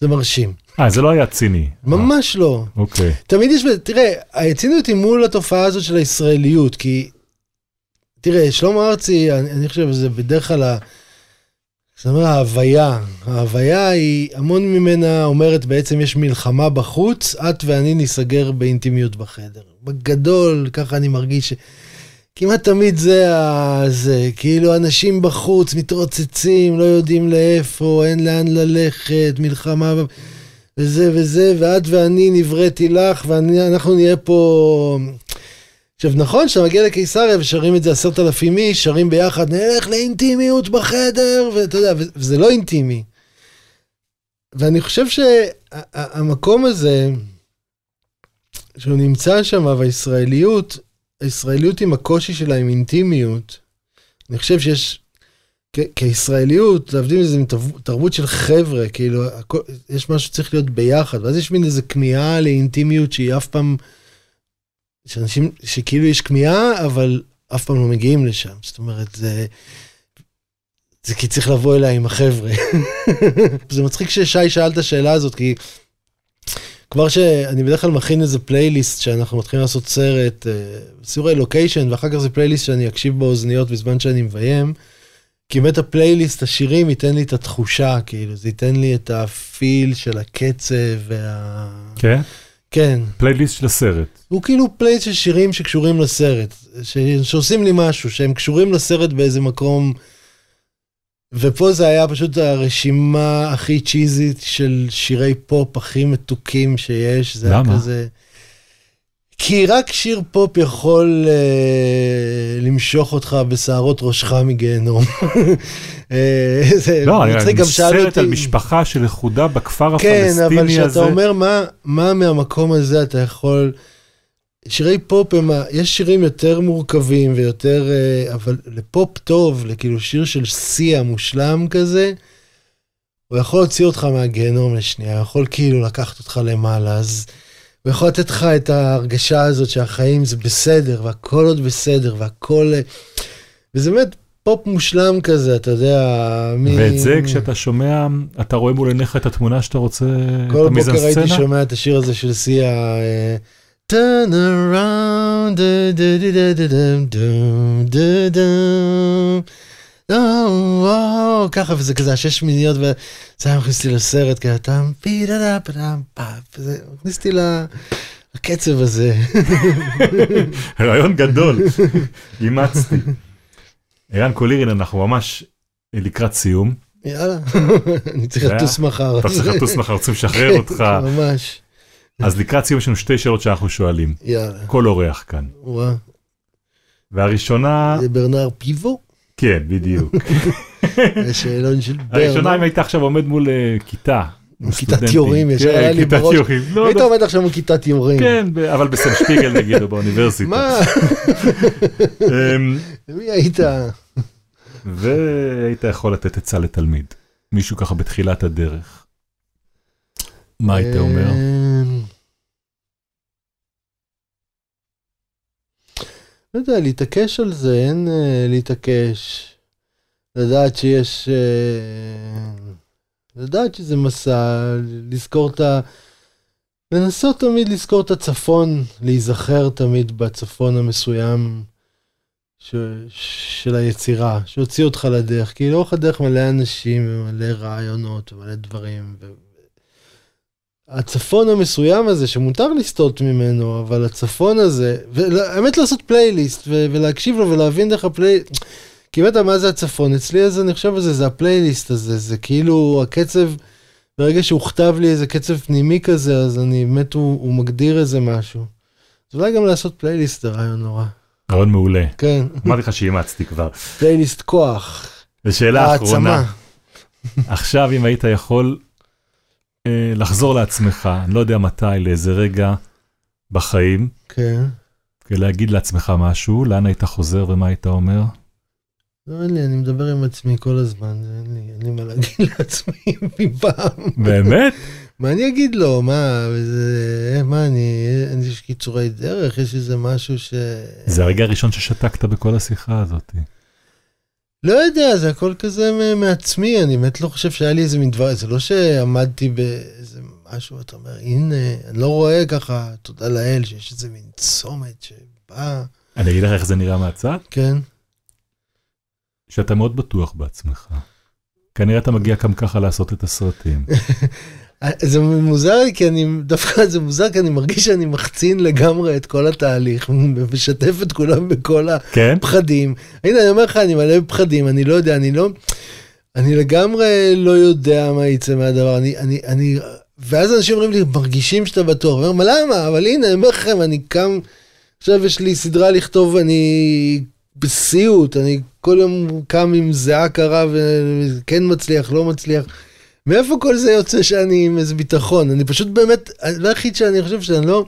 זה מרשים. אה, זה לא היה ציני. ממש לא. אוקיי. תמיד יש, תראה, הציניות היא מול התופעה הזאת של הישראליות, כי, תראה, שלמה ארצי, אני, אני חושב שזה בדרך כלל, ה- זאת אומרת, ההוויה, ההוויה היא, המון ממנה אומרת בעצם יש מלחמה בחוץ, את ואני ניסגר באינטימיות בחדר. בגדול, ככה אני מרגיש ש... כמעט תמיד זה ה... זה, כאילו אנשים בחוץ מתרוצצים, לא יודעים לאיפה, אין לאן ללכת, מלחמה, וזה וזה, ואת ואני נבראתי לך, ואנחנו נהיה פה... עכשיו נכון שאתה מגיע לקיסריה ושרים את זה עשרת אלפים איש, שרים ביחד, נלך לאינטימיות בחדר, ואתה יודע, וזה לא אינטימי. ואני חושב שהמקום הזה, שהוא נמצא שם, והישראליות, הישראליות עם הקושי שלה עם אינטימיות, אני חושב שיש, כ- כישראליות, להבדיל מזה מתרבות של חבר'ה, כאילו, יש משהו שצריך להיות ביחד, ואז יש מין איזה כמיהה לאינטימיות שהיא אף פעם, שאנשים, שכאילו יש כמיהה, אבל אף פעם לא מגיעים לשם, זאת אומרת, זה... זה כי צריך לבוא אליה עם החבר'ה. זה מצחיק ששי שאל את השאלה הזאת, כי כבר שאני בדרך כלל מכין איזה פלייליסט שאנחנו מתחילים לעשות סרט, אה, סיורי לוקיישן, ואחר כך זה פלייליסט שאני אקשיב באוזניות בזמן שאני מביים. כי באמת הפלייליסט, השירים ייתן לי את התחושה, כאילו, זה ייתן לי את ה feel של הקצב וה... כן? כן. פלייליסט של הסרט. הוא כאילו פלייליסט של שירים שקשורים לסרט, ש... שעושים לי משהו, שהם קשורים לסרט באיזה מקום. ופה זה היה פשוט הרשימה הכי צ'יזית של שירי פופ הכי מתוקים שיש. זה למה? היה כזה... כי רק שיר פופ יכול אה, למשוך אותך בשערות ראשך מגיהנום. אה, זה לא, אני גם שאלו סרט אותי- על משפחה שלכודה בכפר כן, אבל הפלסטיני כשאתה הזה. אומר מה, מה מהמקום הזה אתה יכול... שירי פופ הם, ה- יש שירים יותר מורכבים ויותר, אה, אבל לפופ טוב, לכאילו שיר של שיא המושלם כזה, הוא יכול להוציא אותך מהגיהנום לשנייה, הוא יכול כאילו לקחת אותך למעלה, אז הוא יכול לתת לך את ההרגשה הזאת שהחיים זה בסדר, והכל עוד בסדר, והכל... אה, וזה באמת פופ מושלם כזה, אתה יודע, מ... ואת זה כשאתה שומע, אתה רואה מול עיניך את התמונה שאתה רוצה, את כל בוקר הייתי? שומע את השיר הזה של סיה, אה, turn around. Da, da, da, da, da, da, da, לא, וואו, oh, ככה, וזה כזה השש מיניות, וזה היה מכניס אותי לסרט, כאילו, טאם פי דה דה פדם פאפ, זה מכניס אותי לקצב הזה. רעיון גדול, אימצתי. ערן קולירין, אנחנו ממש לקראת סיום. יאללה, אני צריך לטוס מחר. אתה צריך לטוס מחר, רוצים לשחרר כן, אותך. ממש. אז לקראת סיום יש לנו שתי שאלות שאנחנו שואלים. יאללה, כל אורח כאן. וואו, והראשונה, זה ברנאר פיבו, כן, בדיוק. השאלון של הראשונה, ברנר. אם היית עכשיו עומד מול אה, כיתה. כיתת. יורים, ישר כן, היה לי כיתת בראש. לא היית יודע. עומד עכשיו בכיתת יורים. כן, אבל בסן שפיגל נגיד, או באוניברסיטה. מה? אמ, מי היית? והיית יכול לתת עצה לתלמיד. מישהו ככה בתחילת הדרך. מה היית אומר? לא יודע, להתעקש על זה, אין אה, להתעקש. לדעת שיש... אה, לדעת שזה מסע, לזכור את ה... לנסות תמיד לזכור את הצפון, להיזכר תמיד בצפון המסוים ש... של היצירה, שהוציא אותך לדרך. כי לאורך הדרך מלא אנשים ומלא רעיונות ומלא דברים. ו... הצפון המסוים הזה שמותר לסטות ממנו, אבל הצפון הזה, והאמת לעשות פלייליסט ו- ולהקשיב לו ולהבין דרך הפלייליסט, כי באמת מה זה הצפון? אצלי אז אני חושב על זה, זה הפלייליסט הזה, זה כאילו הקצב, ברגע שהוכתב לי איזה קצב פנימי כזה, אז אני באמת, הוא, הוא מגדיר איזה משהו. אז אולי גם לעשות פלייליסט זה רעיון נורא. רעיון מעולה. כן, אמרתי לך שאימצתי כבר. פלייליסט כוח, ושאלה אחרונה. עכשיו אם היית יכול לחזור לעצמך, אני לא יודע מתי, לאיזה רגע בחיים, כן. ולהגיד לעצמך משהו, לאן היית חוזר ומה היית אומר? לא, אין לי, אני מדבר עם עצמי כל הזמן, אין לי, אין לי מה להגיד לעצמי מפעם. באמת? מה אני אגיד לו? מה, זה, מה אני, לי קיצורי דרך? יש איזה משהו ש... זה הרגע הראשון ששתקת בכל השיחה הזאת. לא יודע, זה הכל כזה מעצמי, אני באמת לא חושב שהיה לי איזה מין דבר, זה לא שעמדתי באיזה משהו, אתה אומר, הנה, אני לא רואה ככה, תודה לאל, שיש איזה מין צומת שבא, אני אגיד לך איך זה נראה מהצד, כן? שאתה מאוד בטוח בעצמך. כנראה אתה מגיע גם ככה לעשות את הסרטים. זה מוזר לי, כי אני, דווקא זה מוזר, כי אני מרגיש שאני מחצין לגמרי את כל התהליך, ומשתף את כולם בכל. כן? פחדים. הנה, אני אומר לך, אני מלא פחדים, אני לא יודע, אני לא... אני לגמרי לא יודע מה יצא מהדבר, אני, אני, אני, ואז אנשים אומרים לי, מרגישים שאתה בטוח, אני אומר, מה למה? אבל הנה, אני אומר לכם, אני קם, עכשיו יש לי סדרה לכתוב, אני בסיוט, אני כל יום קם עם זיעה קרה וכן מצליח, לא מצליח. מאיפה כל זה יוצא שאני עם איזה ביטחון? אני פשוט באמת, הדבר היחיד שאני חושב שאני לא...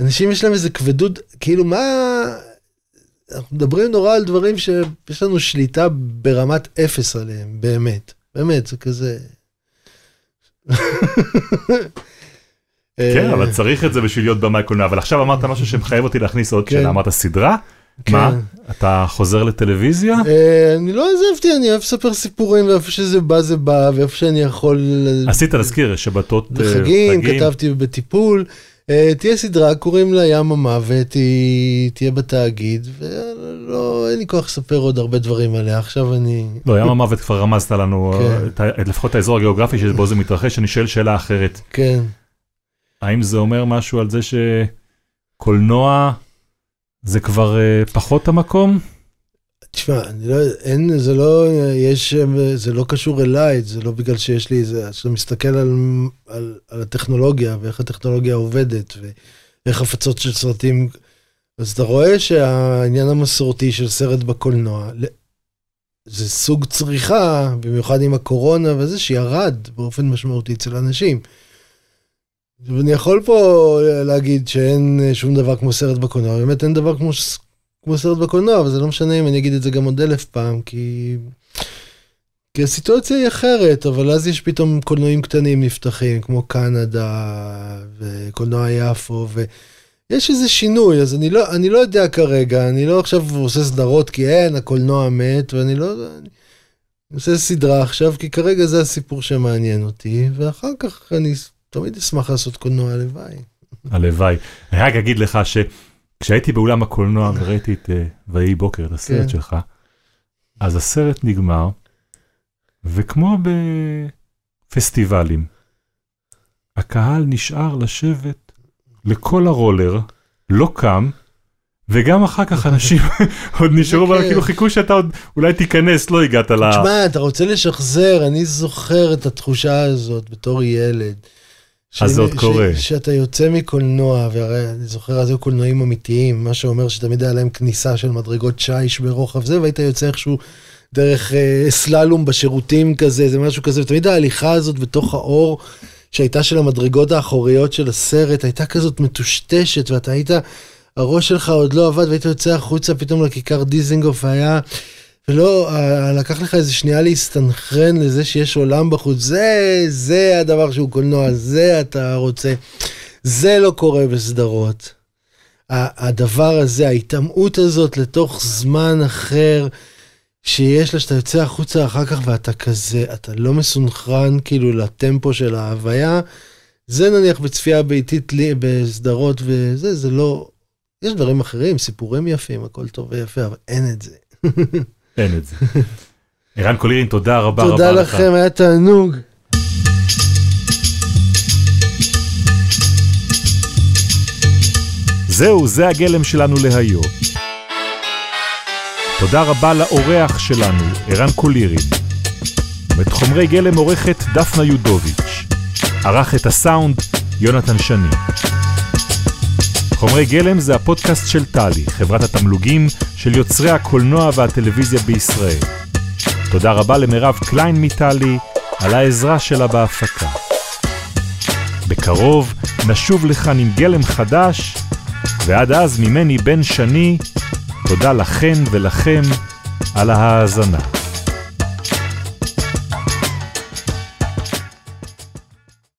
אנשים יש להם איזה כבדות, כאילו מה... אנחנו מדברים נורא על דברים שיש לנו שליטה ברמת אפס עליהם, באמת. באמת, זה כזה... כן, אבל צריך את זה בשביל להיות במאי קולנוע. אבל עכשיו אמרת משהו שמחייב אותי להכניס עוד כן. שאלה, אמרת סדרה? כן. מה? אתה חוזר לטלוויזיה? אה, אני לא עזבתי, אני אוהב לספר סיפורים, ואיפה שזה בא זה בא, ואיפה שאני יכול... עשית להזכיר, שבתות אה, בחגים, כתבתי בטיפול. אה, תהיה סדרה, קוראים לה ים המוות, היא תהיה בתאגיד, ולא, אין לי כוח לספר עוד הרבה דברים עליה, עכשיו אני... לא, ים המוות כבר רמזת לנו, כן. אה, את לפחות האזור הגיאוגרפי שבו זה מתרחש, אני שואל שאלה אחרת. כן. האם זה אומר משהו על זה שקולנוע זה כבר uh, פחות המקום? תשמע, אני לא, אין, זה לא, יש, זה לא קשור אליי, זה לא בגלל שיש לי איזה, כשאתה מסתכל על, על, על הטכנולוגיה ואיך הטכנולוגיה עובדת ואיך הפצות של סרטים, אז אתה רואה שהעניין המסורתי של סרט בקולנוע, זה סוג צריכה, במיוחד עם הקורונה וזה, שירד באופן משמעותי אצל אנשים. ואני יכול פה להגיד שאין שום דבר כמו סרט בקולנוע, באמת אין דבר כמו, כמו סרט בקולנוע, אבל זה לא משנה אם אני אגיד את זה גם עוד אלף פעם, כי... כי הסיטואציה היא אחרת, אבל אז יש פתאום קולנועים קטנים נפתחים, כמו קנדה וקולנוע יפו, ויש איזה שינוי, אז אני לא, אני לא יודע כרגע, אני לא עכשיו עושה סדרות כי אין, הקולנוע מת, ואני לא... אני עושה סדרה עכשיו, כי כרגע זה הסיפור שמעניין אותי, ואחר כך אני תמיד אשמח לעשות קולנוע, הלוואי. הלוואי. אני רק אגיד לך שכשהייתי באולם הקולנוע וראיתי את uh, ויהי בוקר, את הסרט כן. שלך, אז הסרט נגמר, וכמו בפסטיבלים, הקהל נשאר לשבת לכל הרולר, לא קם, וגם אחר כך אנשים עוד נשארו, אבל. כאילו חיכו שאתה עוד אולי תיכנס, לא הגעת ל... תשמע, אתה רוצה לשחזר, אני זוכר את התחושה הזאת בתור ילד. אז זה עוד קורה. שאתה יוצא מקולנוע, והרי אני זוכר, אז היו קולנועים אמיתיים, מה שאומר שתמיד היה להם כניסה של מדרגות שיש ברוחב זה, והיית יוצא איכשהו דרך אה, סללום בשירותים כזה, זה משהו כזה, ותמיד ההליכה הזאת בתוך האור שהייתה של המדרגות האחוריות של הסרט, הייתה כזאת מטושטשת, ואתה היית, הראש שלך עוד לא עבד, והיית יוצא החוצה פתאום לכיכר דיזינגוף, והיה... ולא, אה, לקח לך איזה שנייה להסתנכרן לזה שיש עולם בחוץ, זה, זה הדבר שהוא קולנוע, זה אתה רוצה. זה לא קורה בסדרות. הדבר הזה, ההיטמעות הזאת לתוך זמן אחר, שיש לה, שאתה יוצא החוצה אחר כך ואתה כזה, אתה לא מסונכרן כאילו לטמפו של ההוויה, זה נניח בצפייה ביתית לי, בסדרות וזה, זה לא... יש דברים אחרים, סיפורים יפים, הכל טוב ויפה, אבל אין את זה. אין את זה. ערן קולירין, תודה רבה רבה לך. תודה לכם, היה תענוג. זהו, זה הגלם שלנו להיום. תודה רבה לאורח שלנו, ערן קולירי. את חומרי גלם עורכת דפנה יודוביץ'. ערך את הסאונד יונתן שני. חומרי גלם זה הפודקאסט של טלי, חברת התמלוגים של יוצרי הקולנוע והטלוויזיה בישראל. תודה רבה למירב קליין מטלי על העזרה שלה בהפקה. בקרוב נשוב לכאן עם גלם חדש, ועד אז ממני בן שני, תודה לכן ולכם על ההאזנה.